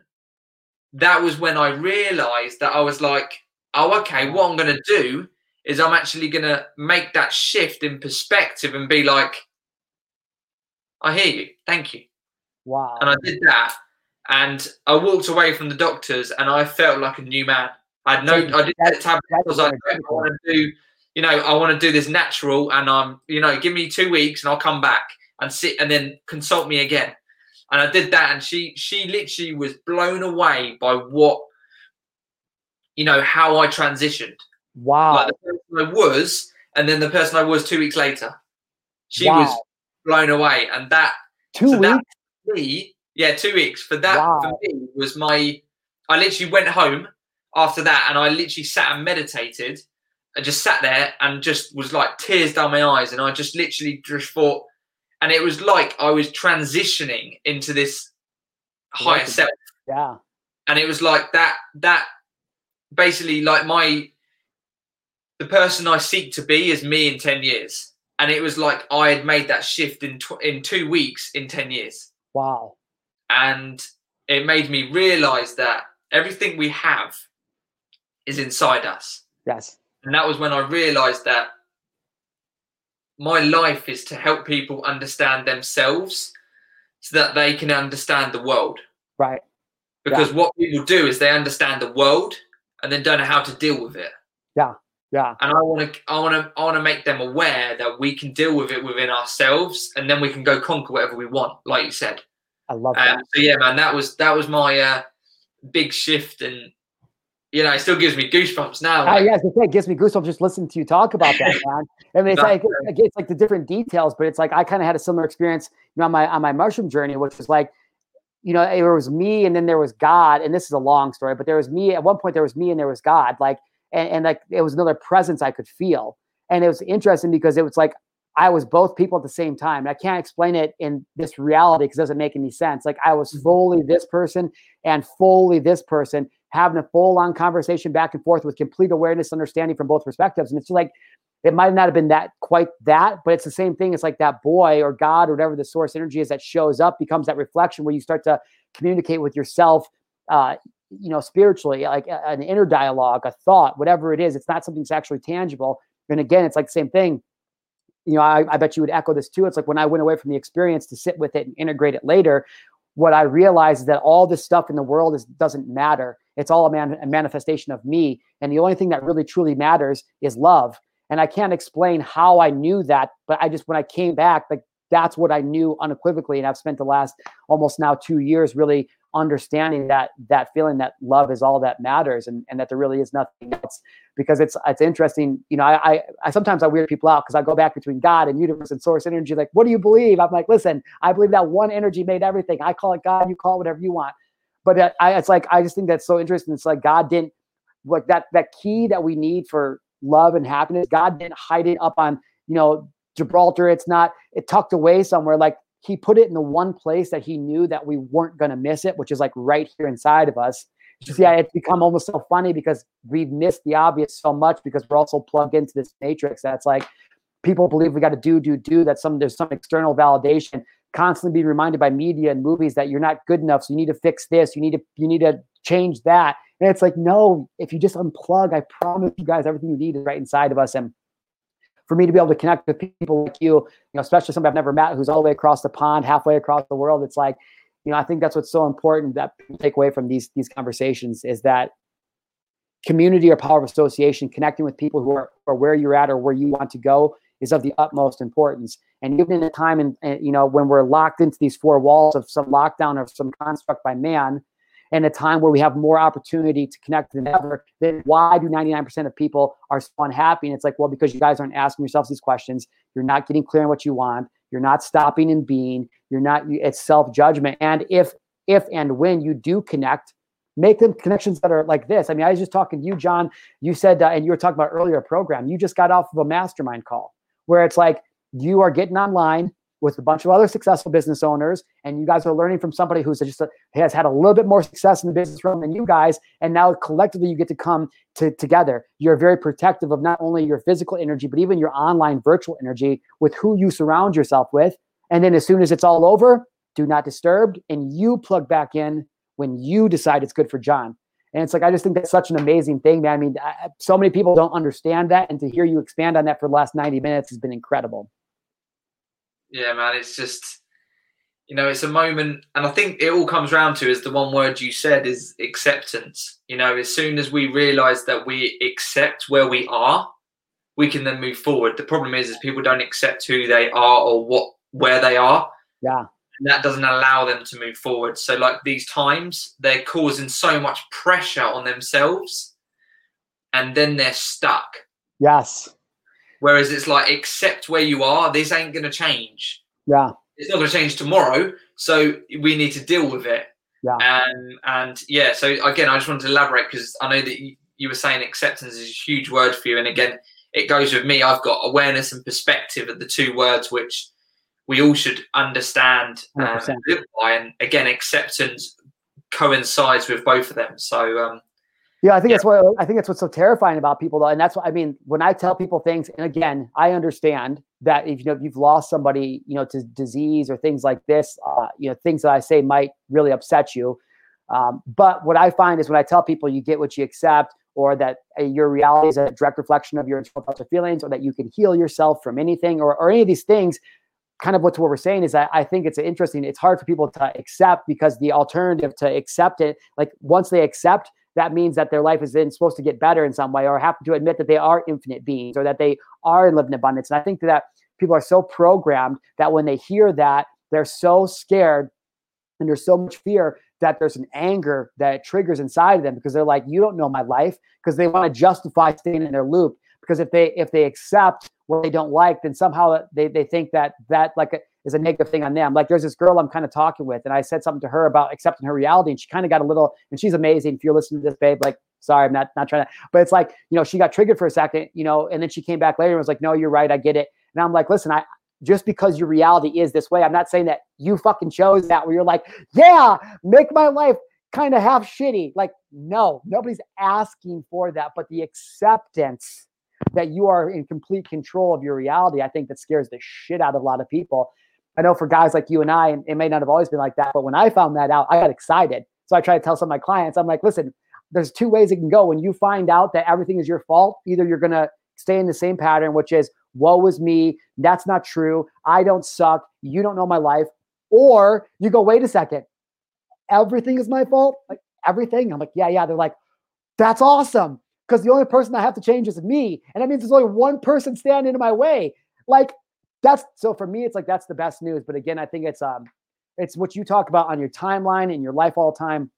that was when I realized that I was like, oh, okay, what I'm going to do is I'm actually going to make that shift in perspective and be like, I hear you. Thank you. Wow. And I did that. And I walked away from the doctors and I felt like a new man. I had no, I didn't get tablets because I want to do you know, I want to do this natural and I'm, you know, give me two weeks and I'll come back and sit and then consult me again. And I did that and she she literally was blown away by what you know, how I transitioned. Wow. Like the person I was and then the person I was two weeks later. She wow. was blown away. And that two so weeks. That me, yeah, two weeks. For that wow. for me was my I literally went home after that and I literally sat and meditated I just sat there and just was like tears down my eyes, and I just literally just thought, and it was like I was transitioning into this higher self. Yeah. And it was like that. That basically like my the person I seek to be is me in ten years, and it was like I had made that shift in tw- in two weeks in ten years. Wow. And it made me realize that everything we have is inside us. Yes and that was when I realized that my life is to help people understand themselves so that they can understand the world. Right. Because yeah. what people do is they understand the world and then don't know how to deal with it. Yeah. Yeah. And I want to, I want to, I want to make them aware that we can deal with it within ourselves, and then we can go conquer whatever we want, like you said. I love that. Um, so yeah, man, that was that was my uh, big shift, and you know, it still gives me goosebumps now. Like. Uh, yeah, it gives me goosebumps just listening to you talk about that, man. I mean, it's like it's like the different details, but it's like I kind of had a similar experience, you know, on my on my mushroom journey, which was like, you know, it was me and then there was God, and this is a long story, but there was me at one point. There was me and there was God, like, and, and like it was another presence I could feel. And it was interesting because it was like I was both people at the same time. I can't explain it in this reality because it doesn't make any sense. Like I was mm-hmm. fully this person and fully this person having a full on conversation back and forth with complete awareness, understanding from both perspectives. And it's like, it might not have been that quite that, but it's the same thing. It's like that boy or God or whatever the source energy is that shows up becomes that reflection where you start to communicate with yourself, uh, you know, spiritually, like an inner dialogue, a thought, whatever it is. It's not something that's actually tangible. And again, it's like the same thing you know, I, I, bet you would echo this too. It's like when I went away from the experience to sit with it and integrate it later, what I realized is that all this stuff in the world is doesn't matter. It's all a, man, a manifestation of me. And the only thing that really truly matters is love. And I can't explain how I knew that, but I just when I came back, like that's what I knew unequivocally. And I've spent the last almost now two years really understanding that that feeling that love is all that matters and, and that there really is nothing else. Because it's it's interesting you know i i, I sometimes i weird people out because i go back between god and universe and source energy like what do you believe? I'm like listen i believe that one energy made everything. I call it god you call it whatever you want. But uh, I, it's like i just think that's so interesting. It's like god didn't like that that key that we need for love and happiness god didn't hide it up on you know gibraltar it's not it tucked away somewhere like he put it in the one place that he knew that we weren't going to miss it, which is like right here inside of us. Just, yeah, it's become almost so funny because we've missed the obvious so much because we're also plugged into this matrix that's like people believe we got to do, do, do. That some there's some external validation. Constantly be reminded by media and movies that you're not good enough, so you need to fix this. You need to you need to change that. And it's like, no, if you just unplug, I promise you guys, everything you need is right inside of us. And for me to be able to connect with people like you, you know, especially somebody I've never met who's all the way across the pond, halfway across the world, it's like, you know, I think that's what's so important that take away from these these conversations is that community or power of association, connecting with people who are, are where you're at or where you want to go is of the utmost importance. And even in a time, and eh, you know, when we're locked into these four walls of some lockdown or some construct by man, in a time where we have more opportunity to connect than ever, then why do 99% of people are so unhappy? And it's like, well, because you guys aren't asking yourselves these questions. You're not getting clear on what you want. You're not stopping and being. You're not. It's self judgment. And if if and when you do connect, make them connections that are like this. I mean, I was just talking to you, Jon. You said, uh, and you were talking about earlier program. You just got off of a mastermind call where it's like you are getting online with a bunch of other successful business owners, and you guys are learning from somebody who's just a, has had a little bit more success in the business realm than you guys, and now collectively you get to come to, together. You're very protective of not only your physical energy, but even your online virtual energy with who you surround yourself with. And then as soon as it's all over, do not disturb, and you plug back in when you decide it's good for Jon. And it's like I just think that's such an amazing thing, man. I mean, I, so many people don't understand that, and to hear you expand on that for the last 90 minutes has been incredible yeah, man, it's just you know, it's a moment, and I think it all comes around to is the one word you said is acceptance. You know, as soon as we realize that we accept where we are, we can then move forward. The problem is, is people don't accept who they are or what where they are. Yeah. And that doesn't allow them to move forward. So, like these times, they're causing so much pressure on themselves, and then they're stuck. Yes. Whereas it's like, accept where you are. This ain't going to change. Yeah. It's not going to change tomorrow. So we need to deal with it. Yeah. And, and yeah, so again, I just wanted to elaborate because I know that you, you were saying acceptance is a huge word for you. And again, it goes with me. I've got awareness and perspective of the two words which we all should understand and live by. And again, acceptance coincides with both of them. So um, yeah, I think yeah. that's what I think that's what's so terrifying about people though. And that's what I mean when I tell people things, and again, I understand that if you know if you've lost somebody, you know, to disease or things like this, uh, you know, things that I say might really upset you. Um, but what I find is when I tell people you get what you accept, or that uh, your reality is a direct reflection of your internal thoughts or feelings, or that you can heal yourself from anything, or, or any of these things, kind of what we're saying is that I think it's interesting. It's hard for people to accept because the alternative to accept it, like once they accept, that means that their life is then supposed to get better in some way or have to admit that they are infinite beings or that they are living abundance. And I think that people are so programmed that when they hear that, they're so scared and there's so much fear that there's an anger that triggers inside of them because they're like, you don't know my life because they want to justify staying in their loop. Because if they if they accept what they don't like, then somehow they, they think that that like is a negative thing on them. Like there's this girl I'm kind of talking with, and I said something to her about accepting her reality, and she kind of got a little, and she's amazing. If you're listening to this, babe, like sorry, I'm not not trying to, but it's like, you know, she got triggered for a second, you know, and then she came back later and was like, no, you're right, I get it. And I'm like, listen, I just because your reality is this way, I'm not saying that you fucking chose that where you're like, yeah, make my life kind of half shitty. Like, no, nobody's asking for that, but the acceptance that you are in complete control of your reality, I think that scares the shit out of a lot of people. I know for guys like you and I, and it may not have always been like that, but when I found that out, I got excited. So I try to tell some of my clients, I'm like, listen, there's two ways it can go. When you find out that everything is your fault, either you're going to stay in the same pattern, which is, woe is me. That's not true. I don't suck. You don't know my life. Or you go, wait a second. Everything is my fault. Like everything. I'm like, yeah, yeah. They're like, that's awesome. Because the only person I have to change is me. And that means there's only one person standing in my way. Like that's so for me, it's like that's the best news. But again, I think it's um it's what you talk about on your timeline in your life all time,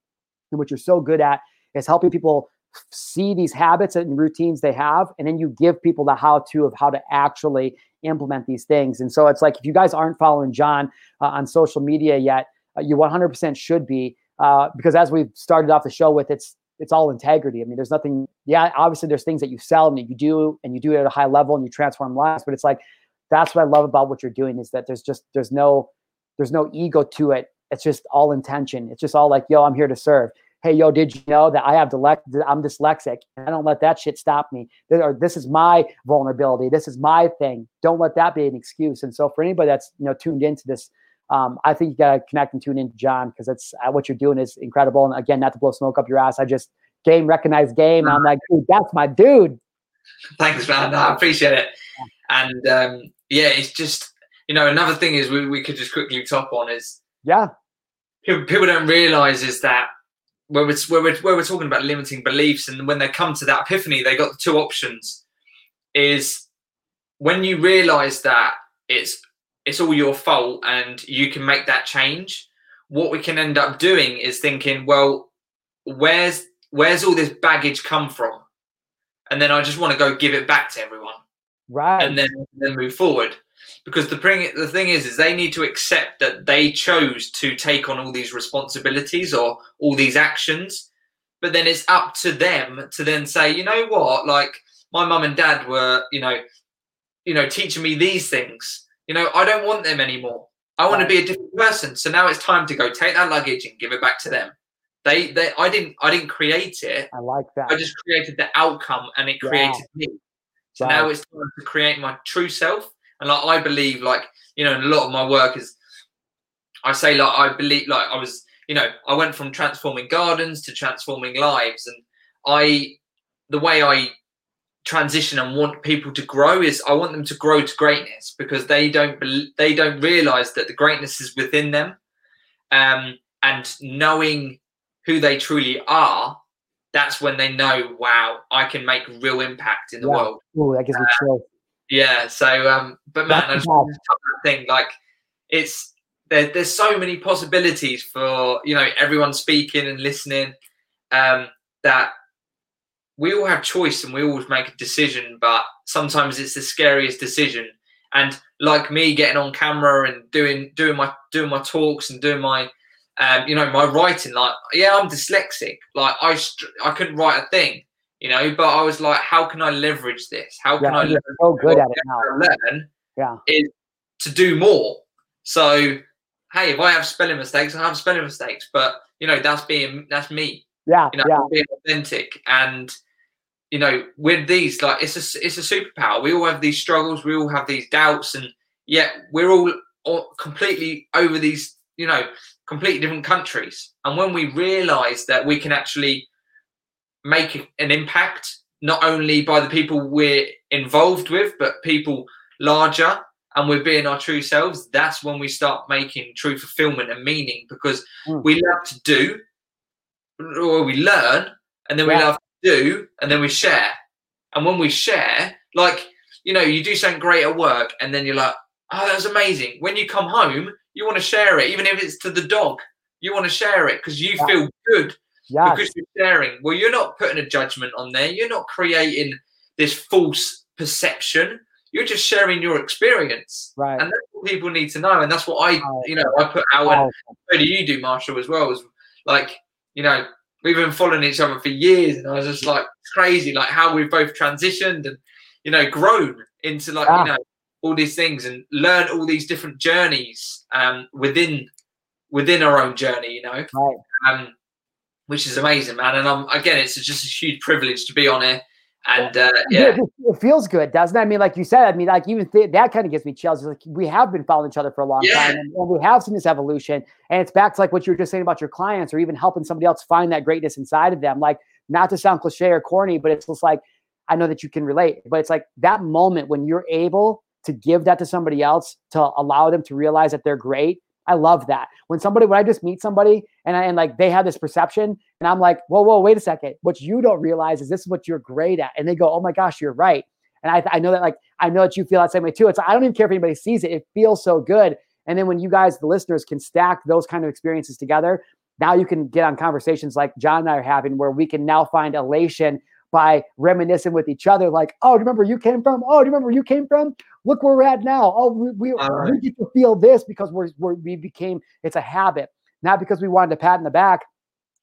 and what you're so good at is helping people see these habits and routines they have and then you give people the how to of how to actually implement these things and so it's like if you guys aren't following jon uh, on social media yet uh, you 100% should be uh, because as we've started off the show with it's it's all integrity i mean there's nothing yeah obviously there's things that you sell and that you do and you do it at a high level and you transform lives but it's like that's what i love about what you're doing is that there's just there's no there's no ego to it it's just all intention it's just all like yo i'm here to serve hey, yo, did you know that I have dyslexic? I'm dyslexic. I don't let that shit stop me. This is my vulnerability. This is my thing. Don't let that be an excuse. And so for anybody that's you know tuned into this, um, I think you gotta connect and tune in to Jon because it's uh, what you're doing is incredible. And again, not to blow smoke up your ass, I just game recognized game. I'm like, dude, that's my dude. Thanks, man. I appreciate it. And um, yeah, it's just you know another thing is we, we could just quickly top on is yeah people, people don't realize is that where we're, where we're, where we're talking about limiting beliefs and when they come to that epiphany they got the two options is when you realize that it's it's all your fault and you can make that change. What we can end up doing is thinking well where's where's all this baggage come from? And then i just want to go give it back to everyone. Right. And then then move forward. Because the thing the thing is is they need to accept that they chose to take on all these responsibilities or all these actions. But then it's up to them to then say you know what? Like my mum and dad were you know you know teaching me these things you know i don't want them anymore. I want to be a different person so now it's time to go take that luggage and give it back to them. They they i didn't i didn't create it. I like that. I just created the outcome and it created yeah. me. So now it's time to create my true self. And like I believe, like you know, a lot of my work is, I say like I believe, like I was, you know, I went from transforming gardens to transforming lives, and I, the way I transition and want people to grow is I want them to grow to greatness because they don't they don't realize that the greatness is within them, um, and knowing who they truly are that's when they know, wow, I can make real impact in the yeah. world. Oh, that gives me uh, yeah. So, um, but man, I just want to thing like it's there, there's so many possibilities for you know everyone speaking and listening um, that we all have choice and we always make a decision, but sometimes it's the scariest decision. And like me getting on camera and doing doing my doing my talks and doing my um, you know my writing, like yeah, I'm dyslexic. Like I I couldn't write a thing you know. But I was like, how can I leverage this? How can yeah, I leverage so good at it now. learn? Yeah, is to do more. So hey, if I have spelling mistakes, I have spelling mistakes, but you know that's being that's me. Yeah, you know, yeah. being authentic and you know with these like it's a it's a superpower. We all have these struggles, we all have these doubts, and yet we're all, all completely over these you know completely different countries. And when we realize that we can actually make an impact not only by the people we're involved with, but people larger, and we're being our true selves. That's when we start making true fulfillment and meaning because mm. we love to do, or we learn, and then we love do, and then we share. And when we share, like you know, you do something great at work, and then you're like, "Oh, that was amazing." When you come home, you want to share it, even if it's to the dog. You want to share it because you yeah. feel good yes. because you're sharing. Well, you're not putting a judgment on there. You're not creating this false perception. You're just sharing your experience, right? And that's what what people need to know, and that's what I, oh, you know, I put out. And so do you do, Marshal, as well? As like, you know, we've been following each other for years, and I was just like crazy, like how we've both transitioned and you know grown into like you know all these things and learn all these different journeys um, within within our own journey. You know, right. um, which is amazing, man. And I'm again, it's just a huge privilege to be on here and uh, yeah, it, feels good, doesn't it? I mean, like you said, I mean, like even th- that kind of gives me chills. Like we have been following each other for a long yeah. time, and, and, we have seen this evolution. And it's back to like what you were just saying about your clients, or even helping somebody else find that greatness inside of them. Like, not to sound cliche or corny, but it's just like I know that you can relate. But it's like that moment when you're able to give that to somebody else to allow them to realize that they're great I love that. When somebody, when I just meet somebody and I and like they have this perception, and I'm like, whoa, whoa, wait a second. What you don't realize is this is what you're great at. And they go, oh my gosh, you're right. And I, I know that like I know that you feel that same way too. It's I don't even care if anybody sees it. It feels so good. And then when you guys, the listeners, can stack those kind of experiences together, now you can get on conversations like Jon and I are having, where we can now find elation by reminiscing with each other, like, oh, do you remember you came from? Oh, do you remember you came from? Look where we're at now. Oh, we, we, right. we get to feel this because we're, we're, we became, it's a habit, not because we wanted to pat in the back,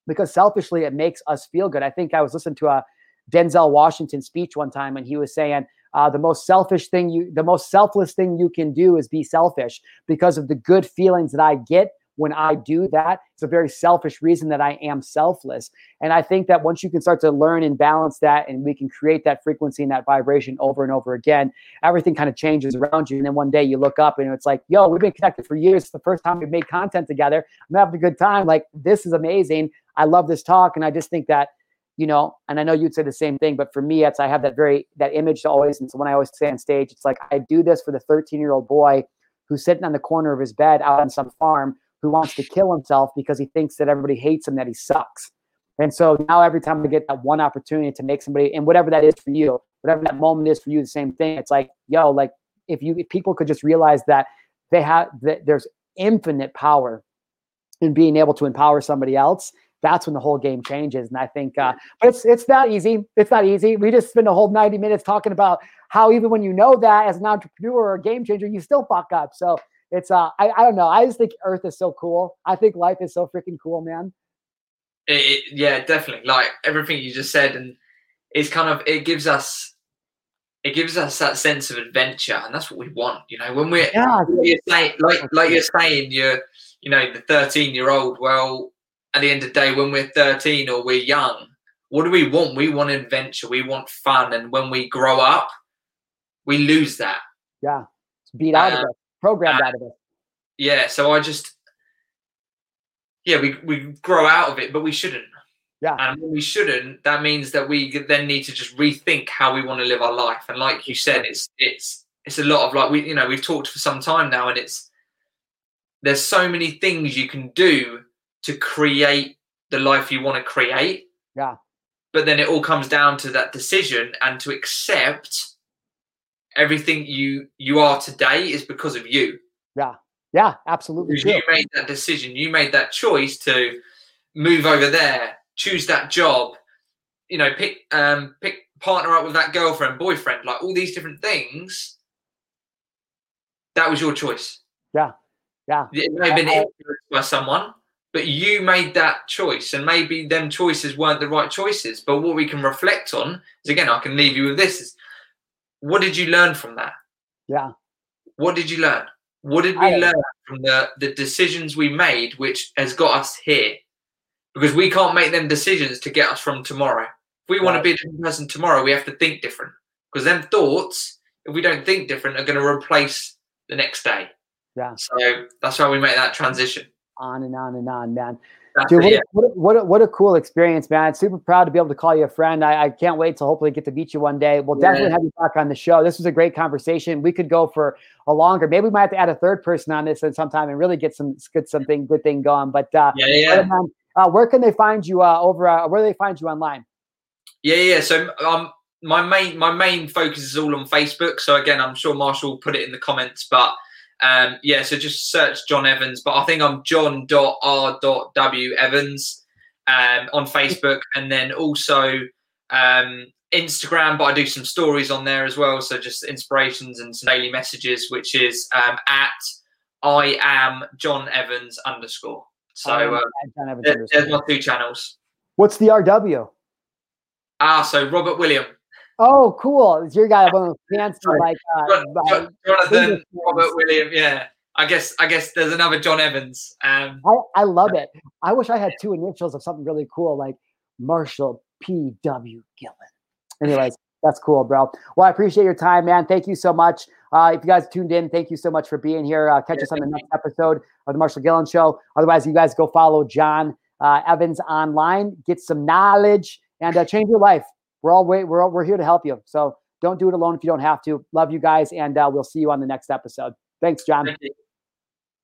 because selfishly it makes us feel good. I think I was listening to a Denzel Washington speech one time and he was saying, uh, the most selfish thing you, the most selfless thing you can do is be selfish because of the good feelings that I get when I do that, it's a very selfish reason that I am selfless. And I think that once you can start to learn and balance that, and we can create that frequency and that vibration over and over again, everything kind of changes around you. And then one day you look up and it's like, yo, we've been connected for years. It's the first time we've made content together. I'm having a good time. Like, this is amazing. I love this talk. And I just think that you know, and I know you'd say the same thing, but for me, it's I have that very that image to always, and so when I always say on stage, it's like I do this for the 13 year old boy who's sitting on the corner of his bed out on some farm who wants to kill himself because he thinks that everybody hates him, that he sucks. And so now every time I get that one opportunity to make somebody, and whatever that is for you, whatever that moment is for you, the same thing. It's like, yo, like if you if people could just realize that they have that there's infinite power in being able to empower somebody else, that's when the whole game changes. And I think, uh, but it's it's not easy. It's not easy. We just spend a whole 90 minutes talking about how even when you know that as an entrepreneur or a game changer, you still fuck up. So it's uh I, I don't know. I just think Earth is so cool. I think life is so freaking cool, man. It, it, yeah, definitely. Like everything you just said, and it's kind of it gives us it gives us that sense of adventure, and that's what we want. You know, when we're yeah, you're saying, like like you're saying, you're you know the 13 year old. Well, at the end of the day, when we're 13 or we're young, what do we want? We want adventure. We want fun, and when we grow up, we lose that. Yeah, it's beat out of it programmed uh, out of it. Yeah, so I just yeah, we we grow out of it, but we shouldn't. Yeah. And when we shouldn't, that means that we then need to just rethink how we want to live our life. And like you said, it's it's it's a lot of like we you know we've talked for some time now, and it's there's so many things you can do to create the life you want to create. Yeah. But then it all comes down to that decision and to accept everything you you are today is because of you. Yeah, yeah, absolutely. You made that decision. You made that choice to move over there, choose that job. You know, pick um pick partner up with that girlfriend, boyfriend, like all these different things. That was your choice. Yeah, yeah. It may have been influenced by someone, but you made that choice, and maybe them choices weren't the right choices. But what we can reflect on is again, I can leave you with this: is what did you learn from that? Yeah. What did you learn? What did we I, learn from the, the decisions we made, which has got us here? Because we can't make them decisions to get us from tomorrow. If we right. want to be a different person tomorrow, we have to think different. Because them thoughts, if we don't think different, are going to replace the next day. Yeah. So that's why we make that transition. On and on and on, man. Dude, what, what, what, a, what, a cool experience, man. Super proud to be able to call you a friend. I, I can't wait to hopefully get to meet you one day. We'll yeah. definitely have you back on the show. This was a great conversation. We could go for a longer. Maybe we might have to add a third person on this at some time and really get some get something good thing going. But uh, yeah, yeah. Uh, where can they find you uh, over? Uh, where do they find you online? Yeah, yeah. So um, my main my main focus is all on Facebook. So again, I'm sure Marshal will put it in the comments, but um, yeah, so just search Jon Evans, but I think I'm Jon.R.W. Evans um, on Facebook, and then also um, Instagram, but I do some stories on there as well. So just inspirations and some daily messages, which is um, at I am Jon Evans underscore. So uh, there, there's my two channels. What's the RW? Ah, so Robert William. Oh, cool! It's your guy, one of those fancy like uh, Jonathan Robert William. Yeah, I guess I guess there's another Jon Evans. Um, I, I love it. I wish I had two initials of something really cool like Marshal P. W. Gillen. Anyways, that's cool, bro. Well, I appreciate your time, man. Thank you so much. Uh, if you guys tuned in, thank you so much for being here. Uh, catch yeah, us on the next you. episode of the Marshal Gillen Show. Otherwise, you guys go follow Jon uh, Evans online, get some knowledge, and uh, change your life. We're all wait. We're all, we're here to help you. So don't do it alone if you don't have to. Love you guys, and uh, we'll see you on the next episode. Thanks, Jon. Thank